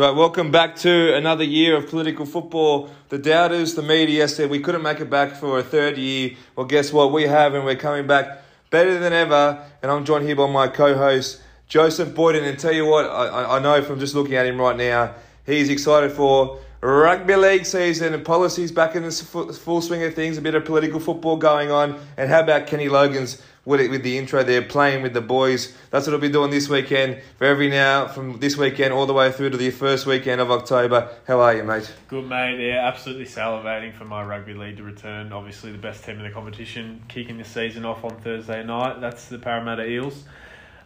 right, welcome back to another year of political football. The doubters, the media said we couldn't make it back for a third year. Well, guess what? We have, and we're coming back better than ever. And I'm joined here by my co-host Joseph Boyden. And tell you what, I, I know from just looking at him right now, he's excited for rugby league season and policies back in the full swing of things. A bit of political football going on. And how about Kenny Loggins with it with the intro there, playing with the boys. That's what I'll be doing this weekend. For every now, from this weekend all the way through to the first weekend of October. How are you, mate? Good, mate. Yeah, absolutely salivating for my rugby league to return. Obviously, the best team in the competition, kicking the season off on Thursday night. That's the Parramatta Eels.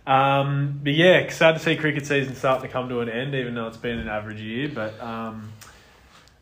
Um, but yeah, sad to see cricket season starting to come to an end, even though it's been an average year. But um,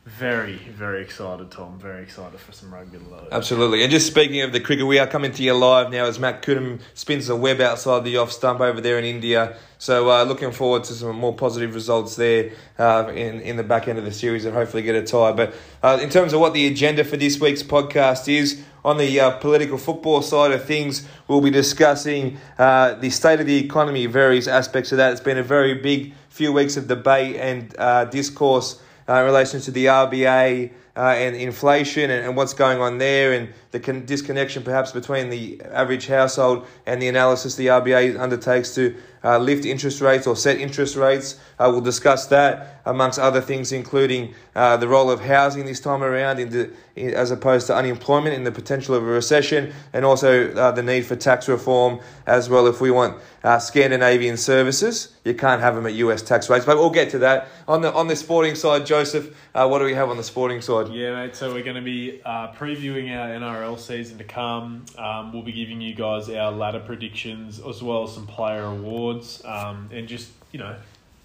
very, very excited, Tom. Very excited for some rugby league. Absolutely. And just speaking of the cricket, we are coming to you live now as Matt Kuhnemann spins a web outside the off stump over there in India. So uh, looking forward to some more positive results there uh, in, in the back end of the series and hopefully get a tie. But uh, in terms of what the agenda for this week's podcast is, on the uh, political football side of things, we'll be discussing uh, the state of the economy, various aspects of that. It's been a very big few weeks of debate and uh, discourse in relation to the RBA uh, and inflation and, and, what's going on there. And the con- disconnection perhaps between the average household and the analysis the RBA undertakes to uh, lift interest rates or set interest rates. Uh, we'll discuss that amongst other things, including uh, the role of housing this time around, in the, in, as opposed to unemployment, in the potential of a recession, and also uh, the need for tax reform as well. If we want uh, Scandinavian services, you can't have them at US tax rates. But we'll get to that on the on the sporting side. Joseph, uh, what do we have on the sporting side? Yeah, mate. So we're going to be previewing our NRL season to come. Um, we'll be giving you guys our ladder predictions as well as some player awards um, and just you know,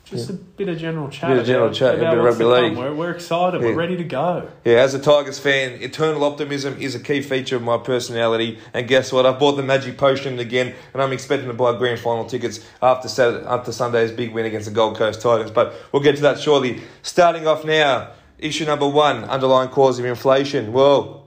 just yeah. a bit of general chat. Bit of general chat, a bit of rugby league. We're, we're excited. Yeah. We're ready to go. Yeah, as a Tigers fan, eternal optimism is a key feature of my personality. And guess what? I've bought the magic potion again, and I'm expecting to buy grand final tickets after Saturday, after Sunday's big win against the Gold Coast Titans. But we'll get to that shortly. Starting off now, issue number one: underlying cause of inflation. Well.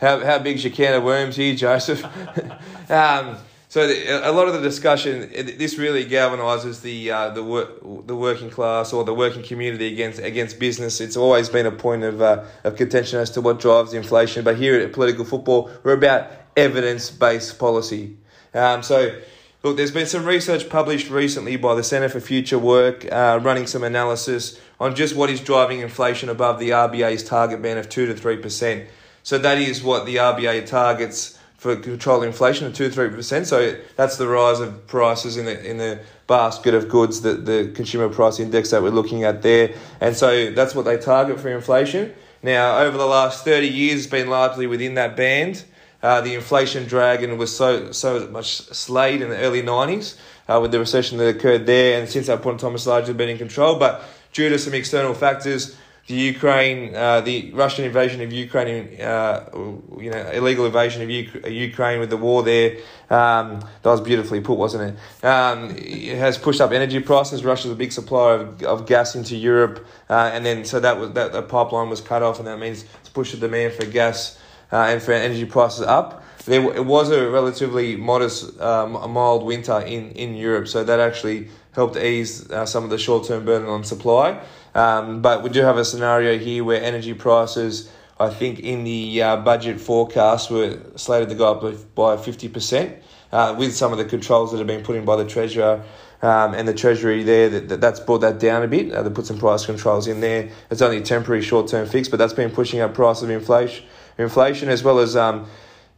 How, how big's your can of worms here, Joseph? um, so the, a lot of the discussion, this really galvanises the uh, the work, the working class or the working community against against business. It's always been a point of uh, of contention as to what drives inflation. But here at Political Football, we're about evidence based policy. Um, so. Look, there's been some research published recently by the Centre for Future Work, uh, running some analysis on just what is driving inflation above the RBA's target band of 2 to 3%. So that is what the RBA targets for controlling inflation of two three percent. So that's the rise of prices in the in the basket of goods that the consumer price index that we're looking at there, and so that's what they target for inflation. Now, over the last thirty years, it's been largely within that band. Uh, the inflation dragon was so so much slayed in the early nineties uh, with the recession that occurred there, and since that point, Thomas largely been in control. But due to some external factors, the Ukraine, uh, the Russian invasion of Ukraine, uh, you know, illegal invasion of Ukraine with the war there. Um, that was beautifully put, wasn't it? Um, it has pushed up energy prices. Russia's a big supplier of, of gas into Europe, uh, and then so that was that the pipeline was cut off, and that means it's pushed the demand for gas uh, and for energy prices up. There it was a relatively modest, um, mild winter in in Europe, so that actually helped ease uh, some of the short term burden on supply. Um, but we do have a scenario here where energy prices, I think, in the uh, budget forecast were slated to go up by 50%. Uh, with some of the controls that have been put in by the Treasurer um, and the Treasury there, that, that, that's brought that down a bit. Uh, they put some price controls in there. It's only a temporary short term fix, but that's been pushing up price of inflation, inflation as well as um,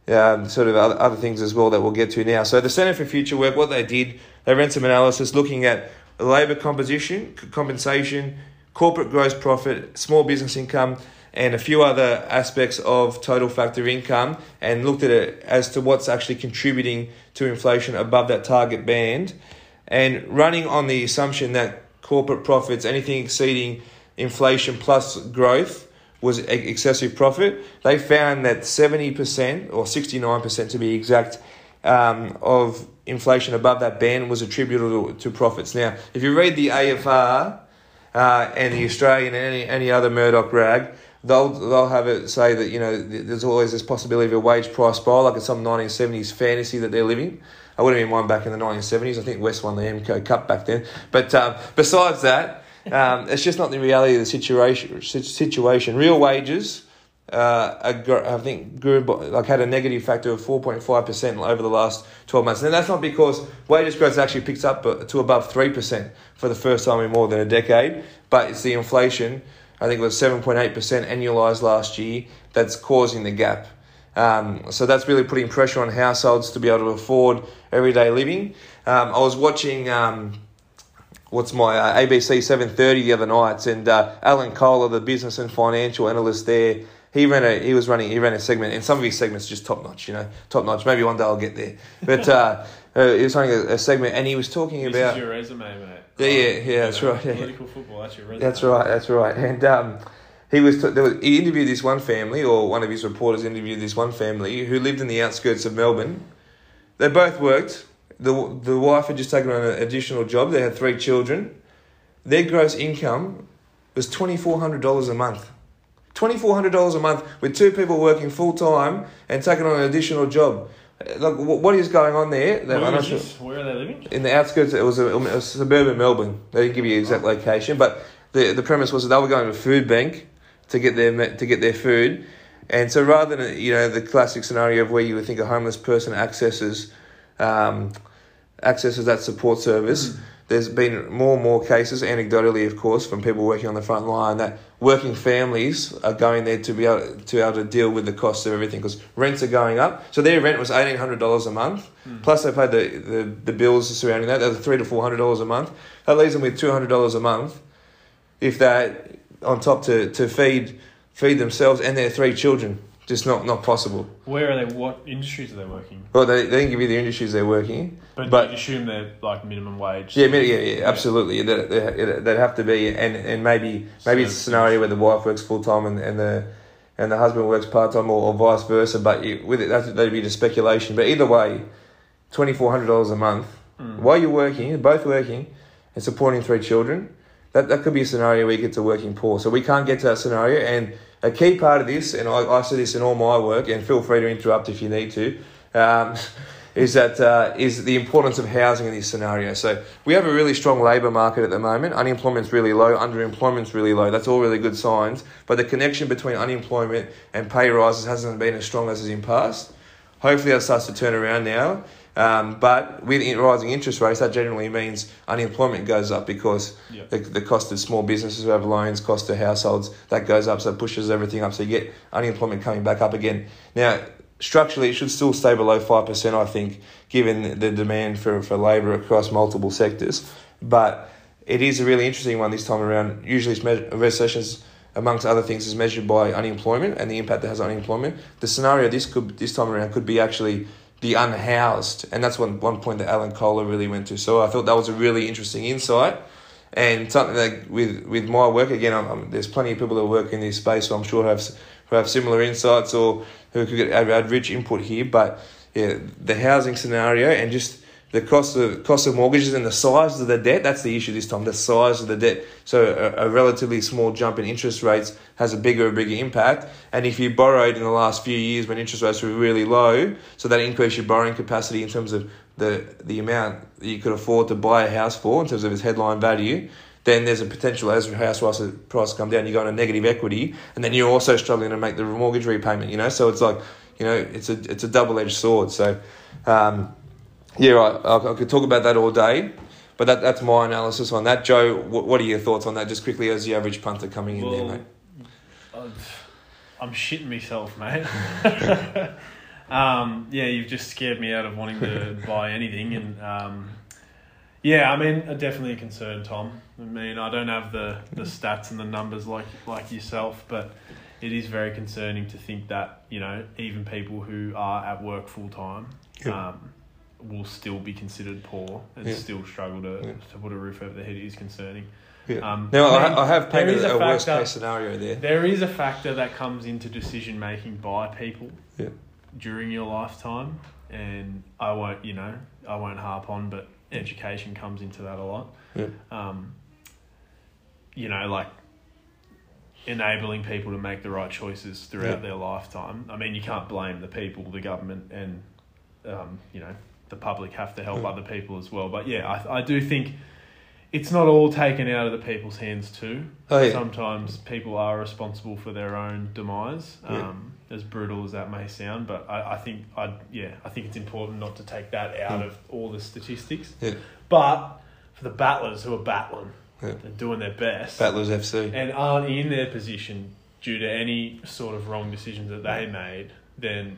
um, sort of other, other things as well that we'll get to now. So the Centre for Future Work, what they did, they ran some analysis looking at labour composition, compensation, corporate gross profit, small business income, and a few other aspects of total factor income and looked at it as to what's actually contributing to inflation above that target band. And running on the assumption that corporate profits, anything exceeding inflation plus growth, was excessive profit, they found that 70% or 69% to be exact um, of inflation above that band was attributable to profits. Now, if you read the AFR, uh, and the Australian and any, any other Murdoch rag, they'll they'll have it say that you know there's always this possibility of a wage price spiral, like it's some 1970s fantasy that they're living. I wouldn't even one back in the 1970s. I think West won the Amco Cup back then. But um, besides that, um, it's just not the reality of the situation. Situation, real wages. Uh, I think grew like had a negative factor of four point five percent over the last twelve months, and that's not because wages growth actually picked up to above three percent for the first time in more than a decade, but it's the inflation. I think it was seven point eight percent annualized last year that's causing the gap. Um, so that's really putting pressure on households to be able to afford everyday living. Um, I was watching um, what's my uh, ABC seven thirty the other night, and uh, Alan Kohler, the business and financial analyst there, he ran a he was running he ran a segment, and some of his segments just top notch, you know, top notch. Maybe one day I'll get there, but. Uh, uh, he was running a, a, segment, and he was talking this about. your resume, mate. Yeah, yeah, yeah. That's know, right. Yeah. Political football. That's your resume. That's right. That's right. And um, he was, t- was he interviewed this one family, or one of his reporters interviewed this one family who lived in the outskirts of Melbourne. They both worked. the The wife had just taken on an additional job. They had three children. Their gross income was twenty four hundred dollars a month. Twenty four hundred dollars a month with two people working full time and taking on an additional job. Like what is going on there? Where, is this? Where are they living? In the outskirts, it was a, a suburban Melbourne. They didn't give you the exact location, but the the premise was that they were going to a food bank to get their to get their food. And so rather than you know the classic scenario of where you would think a homeless person accesses um, accesses that support service, mm. There's been more and more cases, anecdotally of course, from people working on the front line that working families are going there to be able to be able to deal with the cost of everything because rents are going up. So their rent was eighteen hundred dollars a month, mm. plus they paid the, the, the bills surrounding that. That's three to four hundred dollars a month. That leaves them with two hundred dollars a month. If that on top to, to feed feed themselves and their three children. Just not, not possible. Where are they? What industries are they working? Well, they, they didn't give you the industries they're working in. But, but you assume they're like minimum wage. Yeah, yeah, yeah, absolutely. They they'd have to be, and and maybe maybe it's a scenario where the wife works full time and, and the and the husband works part time or, or vice versa. But you, with it, that that'd be the speculation. But either way, twenty four hundred dollars a month mm. while you're working, both working, and supporting three children that, that could be a scenario where you get to working poor. So we can't get to that scenario. And a key part of this, and I, I see this in all my work, and feel free to interrupt if you need to, um, is that uh, is the importance of housing in this scenario. So we have a really strong labour market at the moment. Unemployment's really low. Underemployment's really low. That's all really good signs. But the connection between unemployment and pay rises hasn't been as strong as is in past. Hopefully that starts to turn around now. Um, but with rising interest rates, that generally means unemployment goes up because yep. the, the cost of small businesses who have loans, cost of households, that goes up, so it pushes everything up. So you get unemployment coming back up again. Now, structurally, it should still stay below 5%, I think, given the demand for, for labour across multiple sectors. But it is a really interesting one this time around. Usually, recessions, amongst other things, is measured by unemployment and the impact that has on unemployment. The scenario this could this time around could be actually the unhoused. And that's one, one point that Alan Kohler really went to. So I thought that was a really interesting insight. And something that with, with my work, again, I'm, I'm, there's plenty of people that work in this space, so I'm sure have, who have similar insights or who could get, add, add rich input here. But yeah, the housing scenario and just the cost of cost of mortgages and the size of the debt. That's the issue this time. The size of the debt. So a, a, relatively small jump in interest rates has a bigger bigger impact. And if you borrowed in the last few years when interest rates were really low, so that increased your borrowing capacity in terms of the the amount that you could afford to buy a house for in terms of its headline value. Then there's a potential as house prices price come down, you go into negative equity, and then you're also struggling to make the mortgage repayment. You know, so it's like, you know, it's a it's a double edged sword. So. Um, yeah, right. I, I could talk about that all day, but that, that's my analysis on that. Joe, what, what are your thoughts on that, just quickly as the average punter coming in well, there, mate? I'm shitting myself, mate. um, yeah, you've just scared me out of wanting to buy anything, and um, yeah, I mean, definitely a concern, Tom. I mean, I don't have the, the stats and the numbers like like yourself, but it is very concerning to think that you know even people who are at work full time. Um, will still be considered poor and yeah. still struggle to, yeah. to put a roof over their head is concerning. Yeah. Um, now, I, I, have painted a, a worst case scenario there. There is a factor that comes into decision making by people yeah. during your lifetime, and I won't, you know, I won't harp on, but education comes into that a lot. Yeah. Um, you know, like enabling people to make the right choices throughout yeah. their lifetime. I mean, you can't blame the people, the government, and um, you know the public have to help other people as well. But yeah, I, I do think it's not all taken out of the people's hands too. Oh, yeah. Sometimes people are responsible for their own demise. Yeah. Um, as brutal as that may sound, but I, I think I yeah I think it's important not to take that out Mm. of all the statistics. Yeah. But for the battlers who are battling Yeah. and doing their best Battlers FC. and aren't in their position due to any sort of wrong decisions that they made, then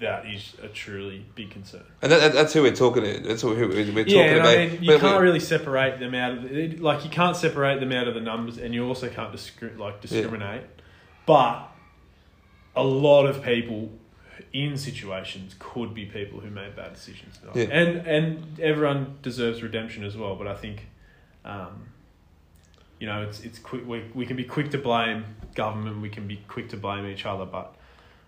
that is a truly big concern. And that, that- that's who we're talking to. That's who we're, we're talking Yeah, and about. I mean, you can't but- really separate them out of the, like you can't separate them out of the numbers, and you also can't discri- like discriminate. But a lot of people in situations could be people who made bad decisions, Yeah. and and everyone deserves redemption as well. But I think, um, you know, it's it's quick. We we can be quick to blame government. We can be quick to blame each other, but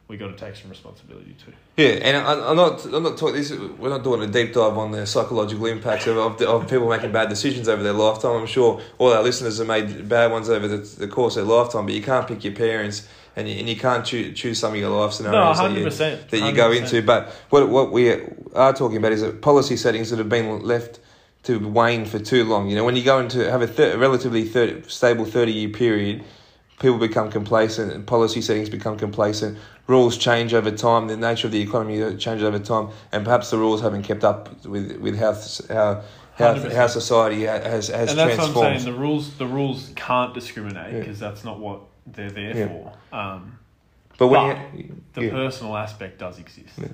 we got to take some responsibility too. Yeah, and I, I'm not. I'm not talking. This we're not doing a deep dive on the psychological impacts of, of, of people making bad decisions over their lifetime. I'm sure all our listeners have made bad ones over the, the course of their lifetime, but you can't pick your parents, and you, and you can't choose, choose some of your life No, scenarios that hundred you, that you go into. But what what we are talking about is that policy settings that have been left to wane for too long. You know, when you go into have a, thir- relatively 30, stable thirty year period, people become complacent, and policy settings become complacent. Rules change over time. The nature of the economy changes over time, and perhaps the rules haven't kept up with with how how how, 100%. how society ha- has has and that's transformed. what I'm saying. The rules, the rules can't discriminate Yeah. because that's not what they're there Yeah. for. Um, but when but you, the yeah. personal aspect does exist. Yeah.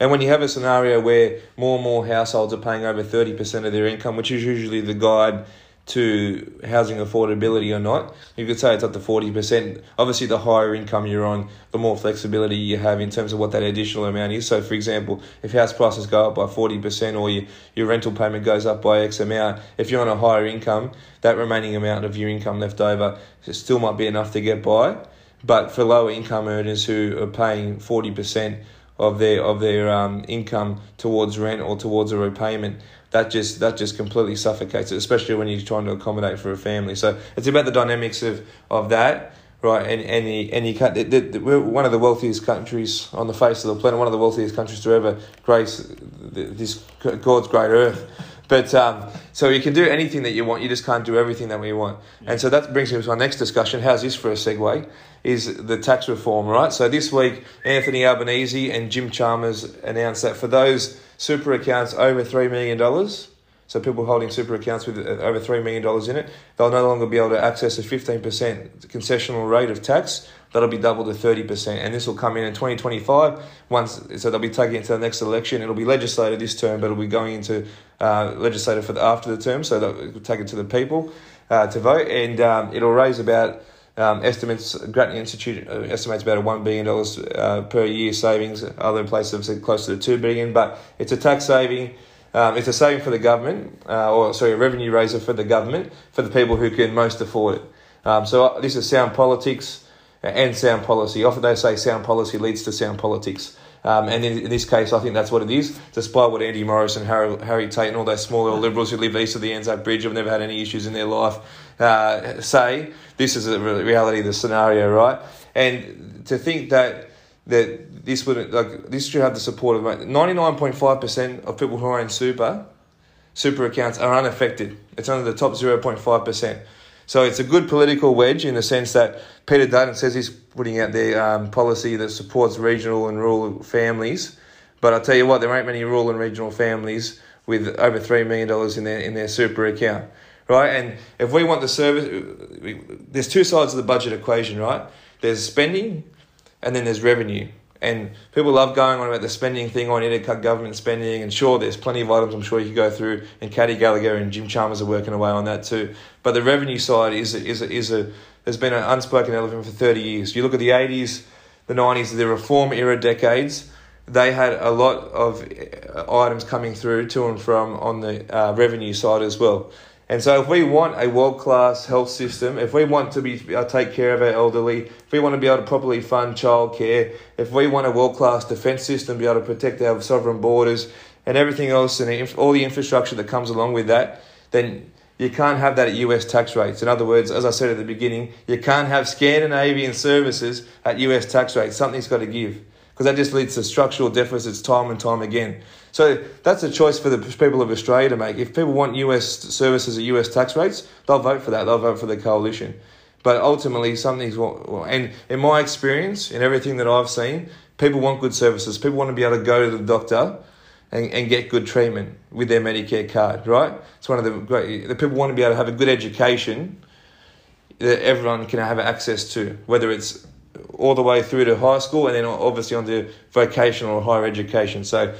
And when you have a scenario where more and more households are paying over 30% of their income, which is usually the guide to housing affordability or not, you could say it's up to 40%. Obviously, the higher income you're on, the more flexibility you have in terms of what that additional amount is. So, for example, if house prices go up by 40% or your, your rental payment goes up by X amount, if you're on a higher income, that remaining amount of your income left over still might be enough to get by. But for lower income earners who are paying 40%, of their of their um, income towards rent or towards a repayment that just that just completely suffocates it especially when you're trying to accommodate for a family. So it's about the dynamics of of that right? And and you, and you can't the, the, the- we're one of the wealthiest countries on the face of the planet one of the wealthiest countries to ever grace this God's great earth. But um, so you can do anything that you want you just can't do everything that we want. And so that brings me to our next discussion. How's this for a segue? Is the tax reform, right? So this week, Anthony Albanese and Jim Chalmers announced that for those super accounts over $3 million, so people holding super accounts with uh, over $3 million in it, they'll no longer be able to access a 15% concessional rate of tax. That'll be doubled to 30%. And this will come in in 2025. Once, so they'll be taking it to the next election. It'll be legislated this term, but it'll be going into uh, legislated for the, after the term. So they'll take it to the people uh, to vote. And um, it'll raise about um, estimates, Grattan Institute uh, estimates about a $1 billion uh, per year savings. Other places have said closer to 2 billion, but it's a tax saving. Um, it's a saving for the government, uh, or sorry, a revenue raiser for the government, for the people who can most afford it. Um, so uh, this is sound politics and sound policy. Often they say sound policy leads to sound politics. Um, and in, in this case, I think that's what it is. Despite what Andy Morris and Harry, Harry Tate and all those small little liberals who live east of the Anzac Bridge have never had any issues in their life uh, say, this is re- reality of the scenario, right? And to think that that this would like this should have the support of ninety nine point five percent of people who are in super super accounts are unaffected. It's only the top zero point five percent. So it's a good political wedge in the sense that Peter Dutton says he's putting out the um, policy that supports regional and rural families. But I'll tell you what, there ain't many rural and regional families with over $3 million in their, in their super account, right? And if we want the service, we, there's two sides of the budget equation, right? There's spending and then there's revenue. And people love going on about the spending thing. I need to cut government spending. And sure, there's plenty of items I'm sure you could go through. And Katy Gallagher and Jim Chalmers are working away on that too. But the revenue side is a, is a, is a has been an unspoken elephant for 30 years. You look at the 80s, the 90s, the reform era decades. They had a lot of uh, items coming through to and from on the uh, revenue side as well. And so, if we want a world class health system, if we want to be uh, take care of our elderly, if we want to be able to properly fund childcare, if we want a world class defence system, be able to protect our sovereign borders and everything else, and all the infrastructure that comes along with that, then you can't have that at US tax rates. In other words, as I said at the beginning, you can't have Scandinavian services at US tax rates. Something's got to give. because that just leads to structural deficits time and time again. So that's a choice for the people of Australia to make. If people want US services at US tax rates, they'll vote for that. They'll vote for the coalition. But ultimately, something's and in my experience, in everything that I've seen, people want good services. People want to be able to go to the doctor and, and get good treatment with their Medicare card, right? It's one of the great, the people want to be able to have a good education that everyone can have access to, whether it's all the way through to high school and then obviously on onto vocational or higher education. So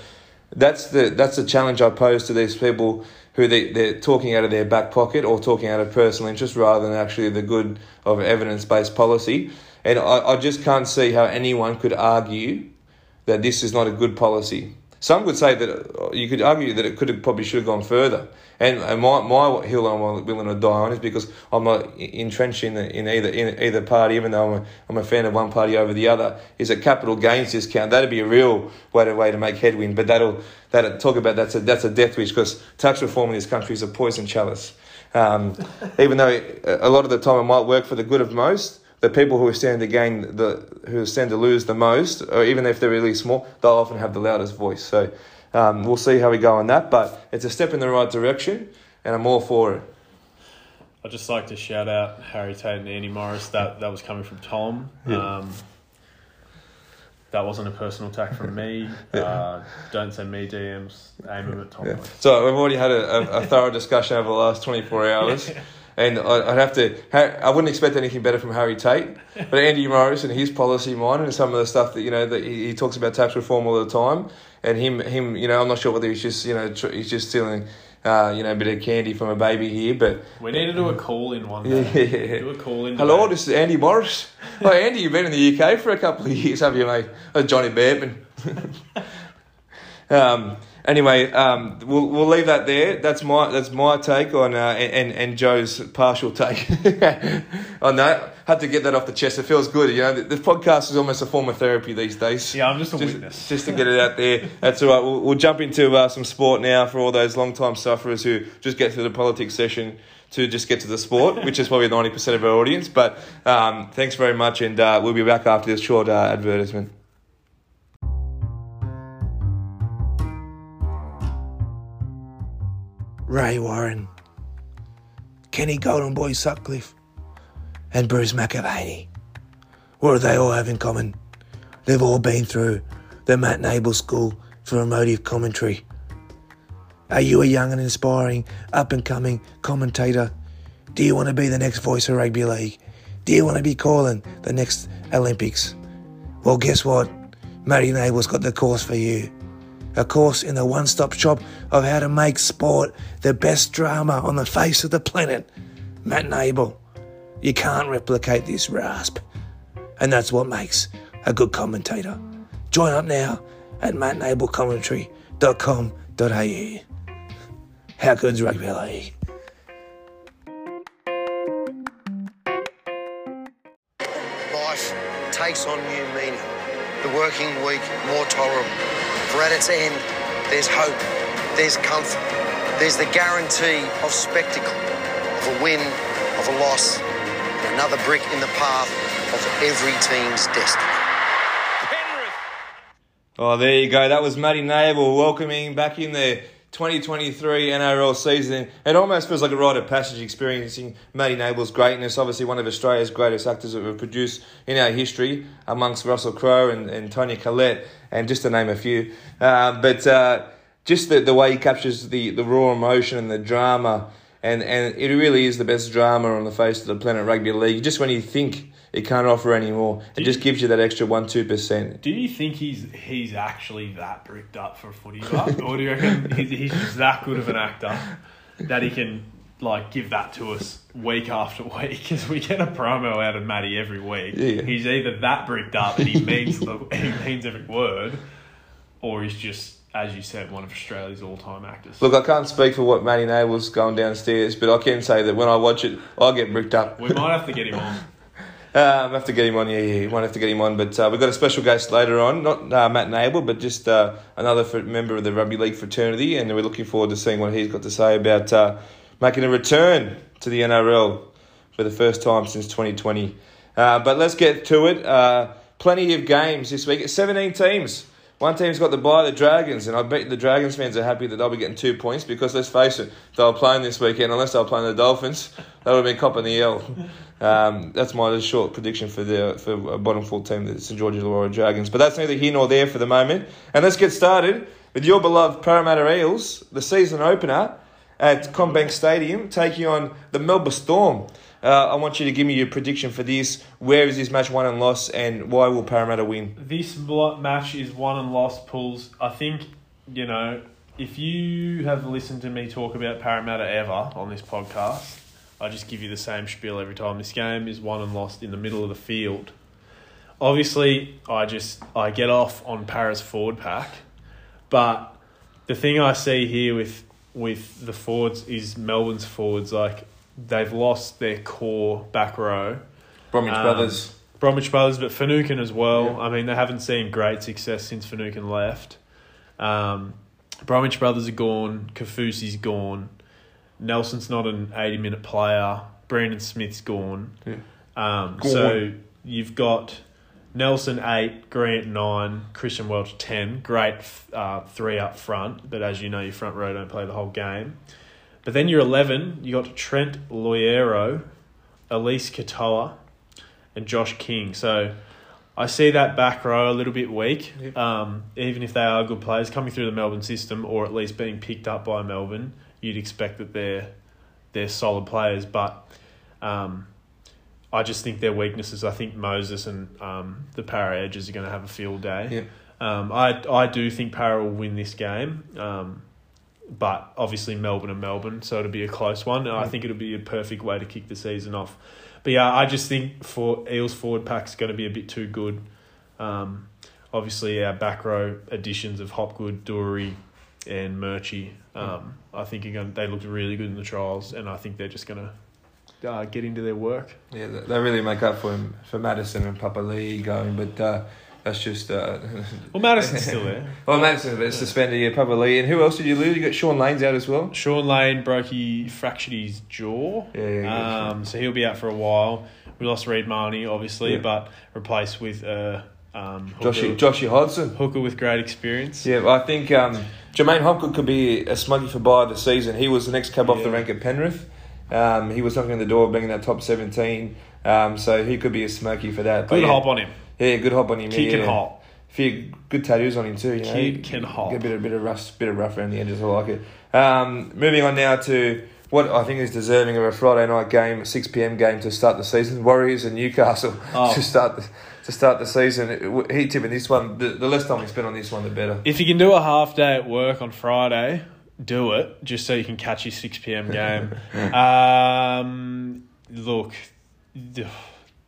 that's the that's the challenge I pose to these people who they, they're talking out of their back pocket or talking out of personal interest rather than actually the good of evidence based policy. And I, I just can't see how anyone could argue that this is not a good policy. Some would say that uh, you could argue that it could have probably should have gone further. And, and my, my hill I'm willing to die on is because I'm not entrenched in, the, in either in either party, even though I'm a, I'm a fan of one party over the other. Is a capital gains discount. That'd be a real way to way to make headwind. But that'll that talk about that's a that's a death wish because tax reform in this country is a poison chalice. Um, even though a lot of the time it might work for the good of most, the people who stand to gain the who stand to lose the most, or even if they're really small, they'll often have the loudest voice. So um, we'll see how we go on that, but it's a step in the right direction, and I'm all for it. I'd just like to shout out Harry Tate and Andy Morris. That that was coming from Tom. Yeah. Um, that wasn't a personal attack from me. Yeah. Uh, don't send me DMs. Aim them at Tom. Yeah. So we've already had a, a, a thorough discussion over the last 24 hours. And I- I'd have to, I wouldn't expect anything better from Harry Tate, but Andy Morris and his policy mind and some of the stuff that you know that he talks about tax reform all the time, and him, him, you know, I'm not sure whether he's just, you know, tr- he's just stealing, uh, you know, a bit of candy from a baby here, but We need to do a call in one yeah. day. Do a call in. Hello, this is Andy Morris. Oh, Andy, you've been in the UK for a couple of years, have you, mate? Oh, Johnny Bateman. um, anyway, um, we'll we'll leave that there. That's my that's my take on uh, and and Joe's partial take on that. Had to get that off the chest. It feels good, you know. The, the podcast is almost a form of therapy these days. Yeah, I'm just a Just, witness. just to get it out there. That's all right. We'll, we'll jump into uh, some sport now for all those long time sufferers who just get through the politics session to just get to the sport, which is probably 90% of our audience. But um, thanks very much, and uh, we'll be back after this short uh, advertisement. Ray Warren, Kenny Golden Boy Sutcliffe, and Bruce McAvaney. What do they all have in common? They've all been through the Matt Nable School for Emotive Commentary. Are you a young and inspiring, up and coming commentator? Do you want to be the next voice of rugby league? Do you want to be calling the next Olympics? Well, guess what? Matty Nable's got the course for you a course in the one stop shop of how to make sport the best drama on the face of the planet. Matt Nable. You can't replicate this rasp. And that's what makes a good commentator. Join up now at mattnablecommentary.com.au. How good's rugby league? Life takes on new meaning. The working week more tolerable. For at its end, there's hope, there's comfort, there's the guarantee of spectacle, of a win, of a loss, and another brick in the path of every team's destiny. Oh, there you go. That was Matty Nable welcoming back in the 2023 NRL season. It almost feels like a rite of passage experiencing Matty Nable's greatness. Obviously, one of Australia's greatest actors that we've produced in our history, amongst Russell Crowe and, and Toni Collette, and just to name a few. Uh, but uh, just the, the way he captures the, the raw emotion and the drama, and, and it really is the best drama on the face of the planet rugby league. Just when you think it can't offer any more, it just gives you that extra 1 2%. Do you think he's he's actually that bricked up for a footy or do you reckon he's, he's just that good of an actor that he can like give that to us week after week? Because we get a promo out of Matty every week. Yeah. He's either that bricked up and he means the he means every word, or he's just as you said one of Australia's all time actors. Look, I can't speak for what Matty Nable's going downstairs, but I can say that when I watch it, I get bricked up. we might have to get him on. Um, have to get him on, yeah, yeah, might have to get him on. But uh, we've got a special guest later on, not uh, Matt Nable, but just uh, another member of the rugby league fraternity, and we're looking forward to seeing what he's got to say about uh, making a return to the NRL for the first time since 2020. Uh, but let's get to it. Uh, plenty of games this week. 17 teams. One team's got the bye, the Dragons, and I bet the Dragons fans are happy that they'll be getting two points because let's face it, they were playing this weekend. Unless they were playing the Dolphins, they would have been copping the L. Um, that's my short prediction for the for bottom four team, the St George's Illawarra Dragons. But that's neither here nor there for the moment. And let's get started with your beloved Parramatta Eels, the season opener at CommBank Stadium, taking on the Melbourne Storm. Uh, I want you to give me your prediction for this. Where is this match won and lost, and why will Parramatta win? This match is won and lost pools. I think, you know, if you have listened to me talk about Parramatta ever on this podcast, I just give you the same spiel every time. This game is won and lost in the middle of the field. Obviously, I just I get off on Paris forward pack, but the thing I see here with with the forwards is Melbourne's forwards like they've lost their core back row. Bromwich Um, Brothers. Bromwich Brothers, but Finucane as well. Yeah. I mean, they haven't seen great success since Finucane left. Um, Bromwich Brothers are gone. Kafusi's gone. Nelson's not an 80 minute player. Brandon Smith's gone. Yeah. Um, so you've got Nelson 8, Grant 9, Christian Welch 10. Great uh, three up front, but as you know, your front row don't play the whole game. But then you're 11, you got Trent Loiero, Eliesa Katoa, and Josh King. So I see that back row a little bit weak, um, even if they are good players coming through the Melbourne system or at least being picked up by Melbourne. You'd expect that they're they're solid players, but um, I just think their weaknesses. I think Moses and um, the Para Edges are going to have a field day. Yep. Um, I I do think Para will win this game. Um, but obviously Melbourne and Melbourne, so it'll be a close one. And I think it'll be a perfect way to kick the season off. But yeah, I just think for Eels forward pack's going to be a bit too good. Um, obviously our back row additions of Hopgood, Dury, and Murchie, um, I think going. They looked really good in the trials, and I think they're just going to uh, get into their work. Yeah, they- they really make up for him for Matterson and Papali'i going, but uh, that's just. Uh, Well, Matterson's still there. well, Matterson, but it's suspended. Yeah, probably. And who else did you lose? You got Shaun Lane's out as well. Shaun Lane broke he fractured his jaw. Yeah, yeah, yeah. Um, so he'll be out for a while. We lost Reed Mahoney, obviously, Yeah. but replaced with uh, um, hooker, Joshy, Joshy Hodgson. hooker with great experience. Yeah, well, I think um, J'maine Hopgood could be a smuggy for buy of the season. He was the next cab off the rank at Penrith. Um, he was knocking on the door, being in that top 17. Um, so he could be a smoky for that. Good yeah, hop on him. Yeah, good hop on him. Kick yeah, and yeah. hop. few good tattoos on him too. You know, Kick and hop. Get a bit of bit of rough, bit of rough around the edges. I like it. Um, moving on now to what I think is deserving of a Friday night game, a six pm game to start the season. Warriors and Newcastle Oh. to start the, to start the season. He tipping this one. The, the less time we spend on this one, the better. If you can do a half day at work on Friday, do it just so you can catch your six pm game. um, look,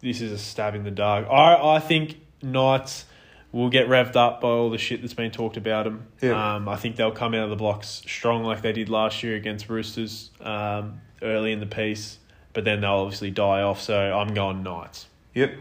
this is a stab in the dark. I I think Knights will get revved up by all the shit that's been talked about them. Yeah. Um, I think they'll come out of the blocks strong like they did last year against Roosters um, early in the piece, but then they'll obviously die off. So I'm going Knights. Yep.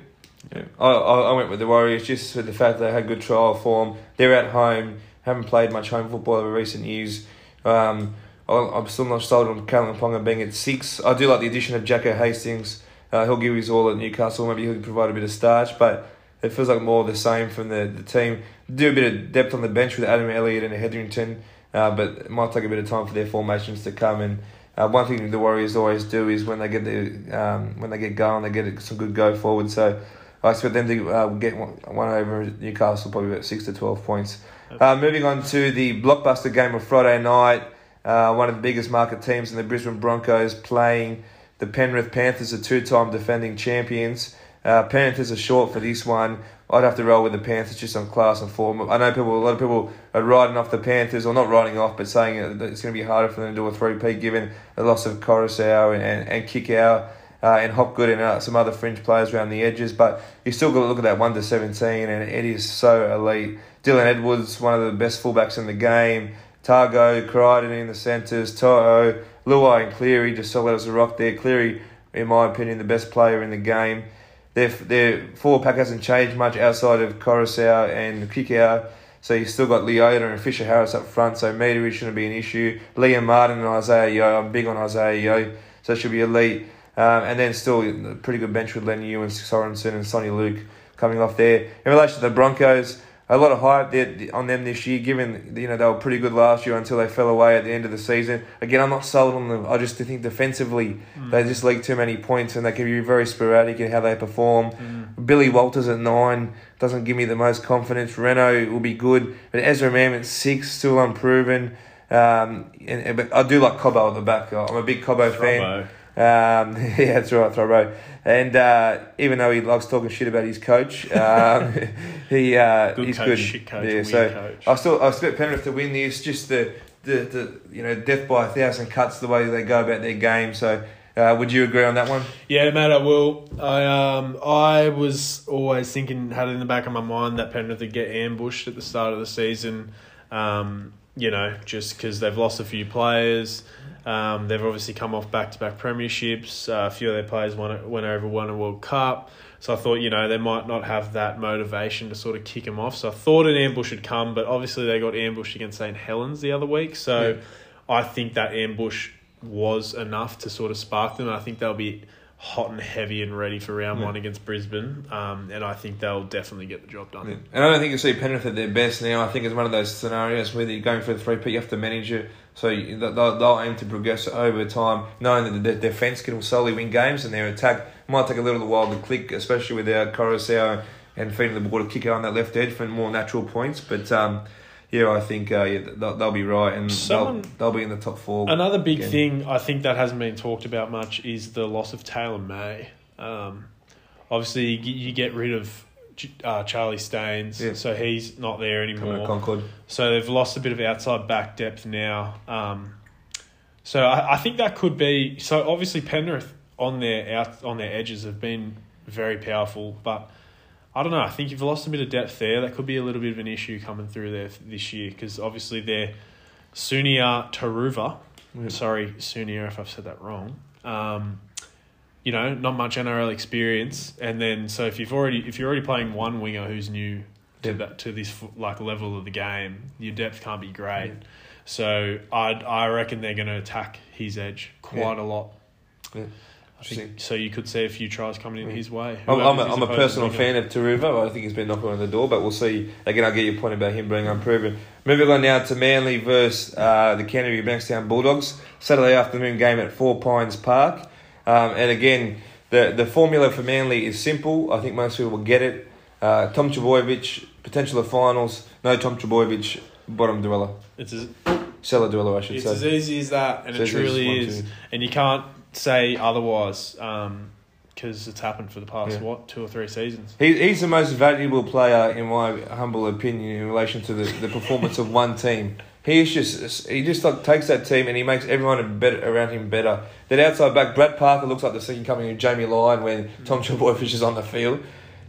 Yep. I, I I went with the Warriors just for the fact they had good trial form. They're at home, haven't played much home football over recent years. Um, I'm still not sold on Kalyn Ponga being at six. I do like the addition of Jacko Hastings. Uh, he'll give his all at Newcastle. Maybe he'll provide a bit of starch, but it feels like more of the same from the, the team. Do a bit of depth on the bench with Adam Elliott and Hetherington, uh, but it might take a bit of time for their formations to come. And uh, one thing the Warriors always do is when they get the um, when they get going, they get some good go forward. So I expect them to uh, get one, one over Newcastle, probably about six to twelve points. Uh, moving on to the blockbuster game of Friday night, uh, one of the biggest market teams in the Brisbane Broncos playing the Penrith Panthers, are two-time defending champions. Uh, Panthers are short for this one. I'd have to roll with the Panthers just on class and form. I know people, a lot of people are riding off the Panthers, or not riding off, but saying it's going to be harder for them to do a three-peat given the loss of Koroisau and, and, and Kikau uh, and Hopgood and uh, some other fringe players around the edges. But you still got to look at that 1 to 17, and it is so elite. Dylan Edwards, one of the best fullbacks in the game. Tago, Crichton in the centres. Toto, Luai and Cleary just solid as a rock there. Cleary, in my opinion, the best player in the game. Their, their forward pack hasn't changed much outside of Koroisau and Kikau. So you've still got Leota and Fisher Harris up front, so meterage shouldn't be an issue. Liam Martin and Isaah Yeo, I'm big on Isaah Yeo, so it should be elite. Um, and then still a pretty good bench with Len and Sorensen and Soni Luke. coming off there. In relation to the Broncos, a lot of hype there on them this year, given you know they were pretty good last year until they fell away at the end of the season. Again, I'm not sold on them. I just think defensively they just leak too many points and they can be very sporadic in how they perform. Billy Walters at nine doesn't give me the most confidence. Reno will be good, but Ezra Mam at six still unproven. Um, and, and- but I do like Cobbo at the back. I'm a big Cobbo fan. Robbo. Um, yeah, that's right, Throbo. And uh, even though he likes talking shit about his coach, um, he uh, Good he's coach, good. shit coach, yeah, weird so coach. I still I expect Penrith to win this. Just the, the the you know death by a thousand cuts the way they go about their game. So uh, would you agree on that one? Yeah, mate, I will. I um I was always thinking, had it in the back of my mind that Penrith would get ambushed at the start of the season. Um, you know, just because they've lost a few players. Um, they've obviously come off back to back premierships. Uh, a few of their players won, went over, won a World Cup. So I thought, you know, they might not have that motivation to sort of kick them off. So I thought an ambush would come, but obviously they got ambushed against St. Helens the other week. So Yeah. I think that ambush was enough to sort of spark them. I think they'll be hot and heavy and ready for round Yeah. one against Brisbane. Um, and I think they'll definitely get the job done. Yeah. And I don't think you see Penrith at their best now. I think it's one of those scenarios where you're going for the three, but you have to manage it. So they'll, they'll aim to progress over time, knowing that the defence can solely win games and their attack might take a little while to click, especially with our Koroisau and feeding the ball to kick on that left edge for more natural points. But um, yeah, I think uh, yeah, they'll, they'll be right and Someone- they'll, they'll be in the top four. Another big again. thing I think that hasn't been talked about much is the loss of Taylan May. Um, obviously, you get rid of uh, Charlie Staines, Yeah. so he's not there Coming to anymore. Concord. So they've lost a bit of outside back depth now. Um, so I, I think that could be so. Obviously, Penrith on their out on their edges have been very powerful, but I don't know. I think you've lost a bit of depth there. That could be a little bit of an issue coming through there this year because obviously they're Sunia Turuva. Yeah. Sorry, Sunia, if I've said that wrong. Um, you know, not much NRL experience, and then so if you've already if you're already playing one winger who's new to Yeah. that to this like level of the game, your depth can't be great. So I I reckon they're going to attack his edge quite a lot. Yeah. I think, so you could see a few tries coming in Yeah. his way. I'm, I'm, a, I'm a personal fan of Turuva. I think he's been knocking on the door, but we'll see. Again, I get your point about him being unproven. Moving on now to Manly versus uh, the Canterbury Bankstown Bulldogs. Saturday afternoon game at Four Pines Park. Um, and again, the, the formula for Manly is simple. I think most people will get it. Uh, Tom Trebojevic, potential of finals. No Tom Trebojevic, bottom dweller. It's as, Cellar dweller, I should it's say. as easy as that, and So it truly one, is. two. And you can't say otherwise because it's happened for the past Yeah. what two or three seasons. He, he's the most valuable player, in my humble opinion, in relation to the, the performance of one team. He is just he just like takes that team and he makes everyone better around him better. That outside back, Brad Parker looks like the second coming of Jamie Lyon when Tom Trebojevic is on the field.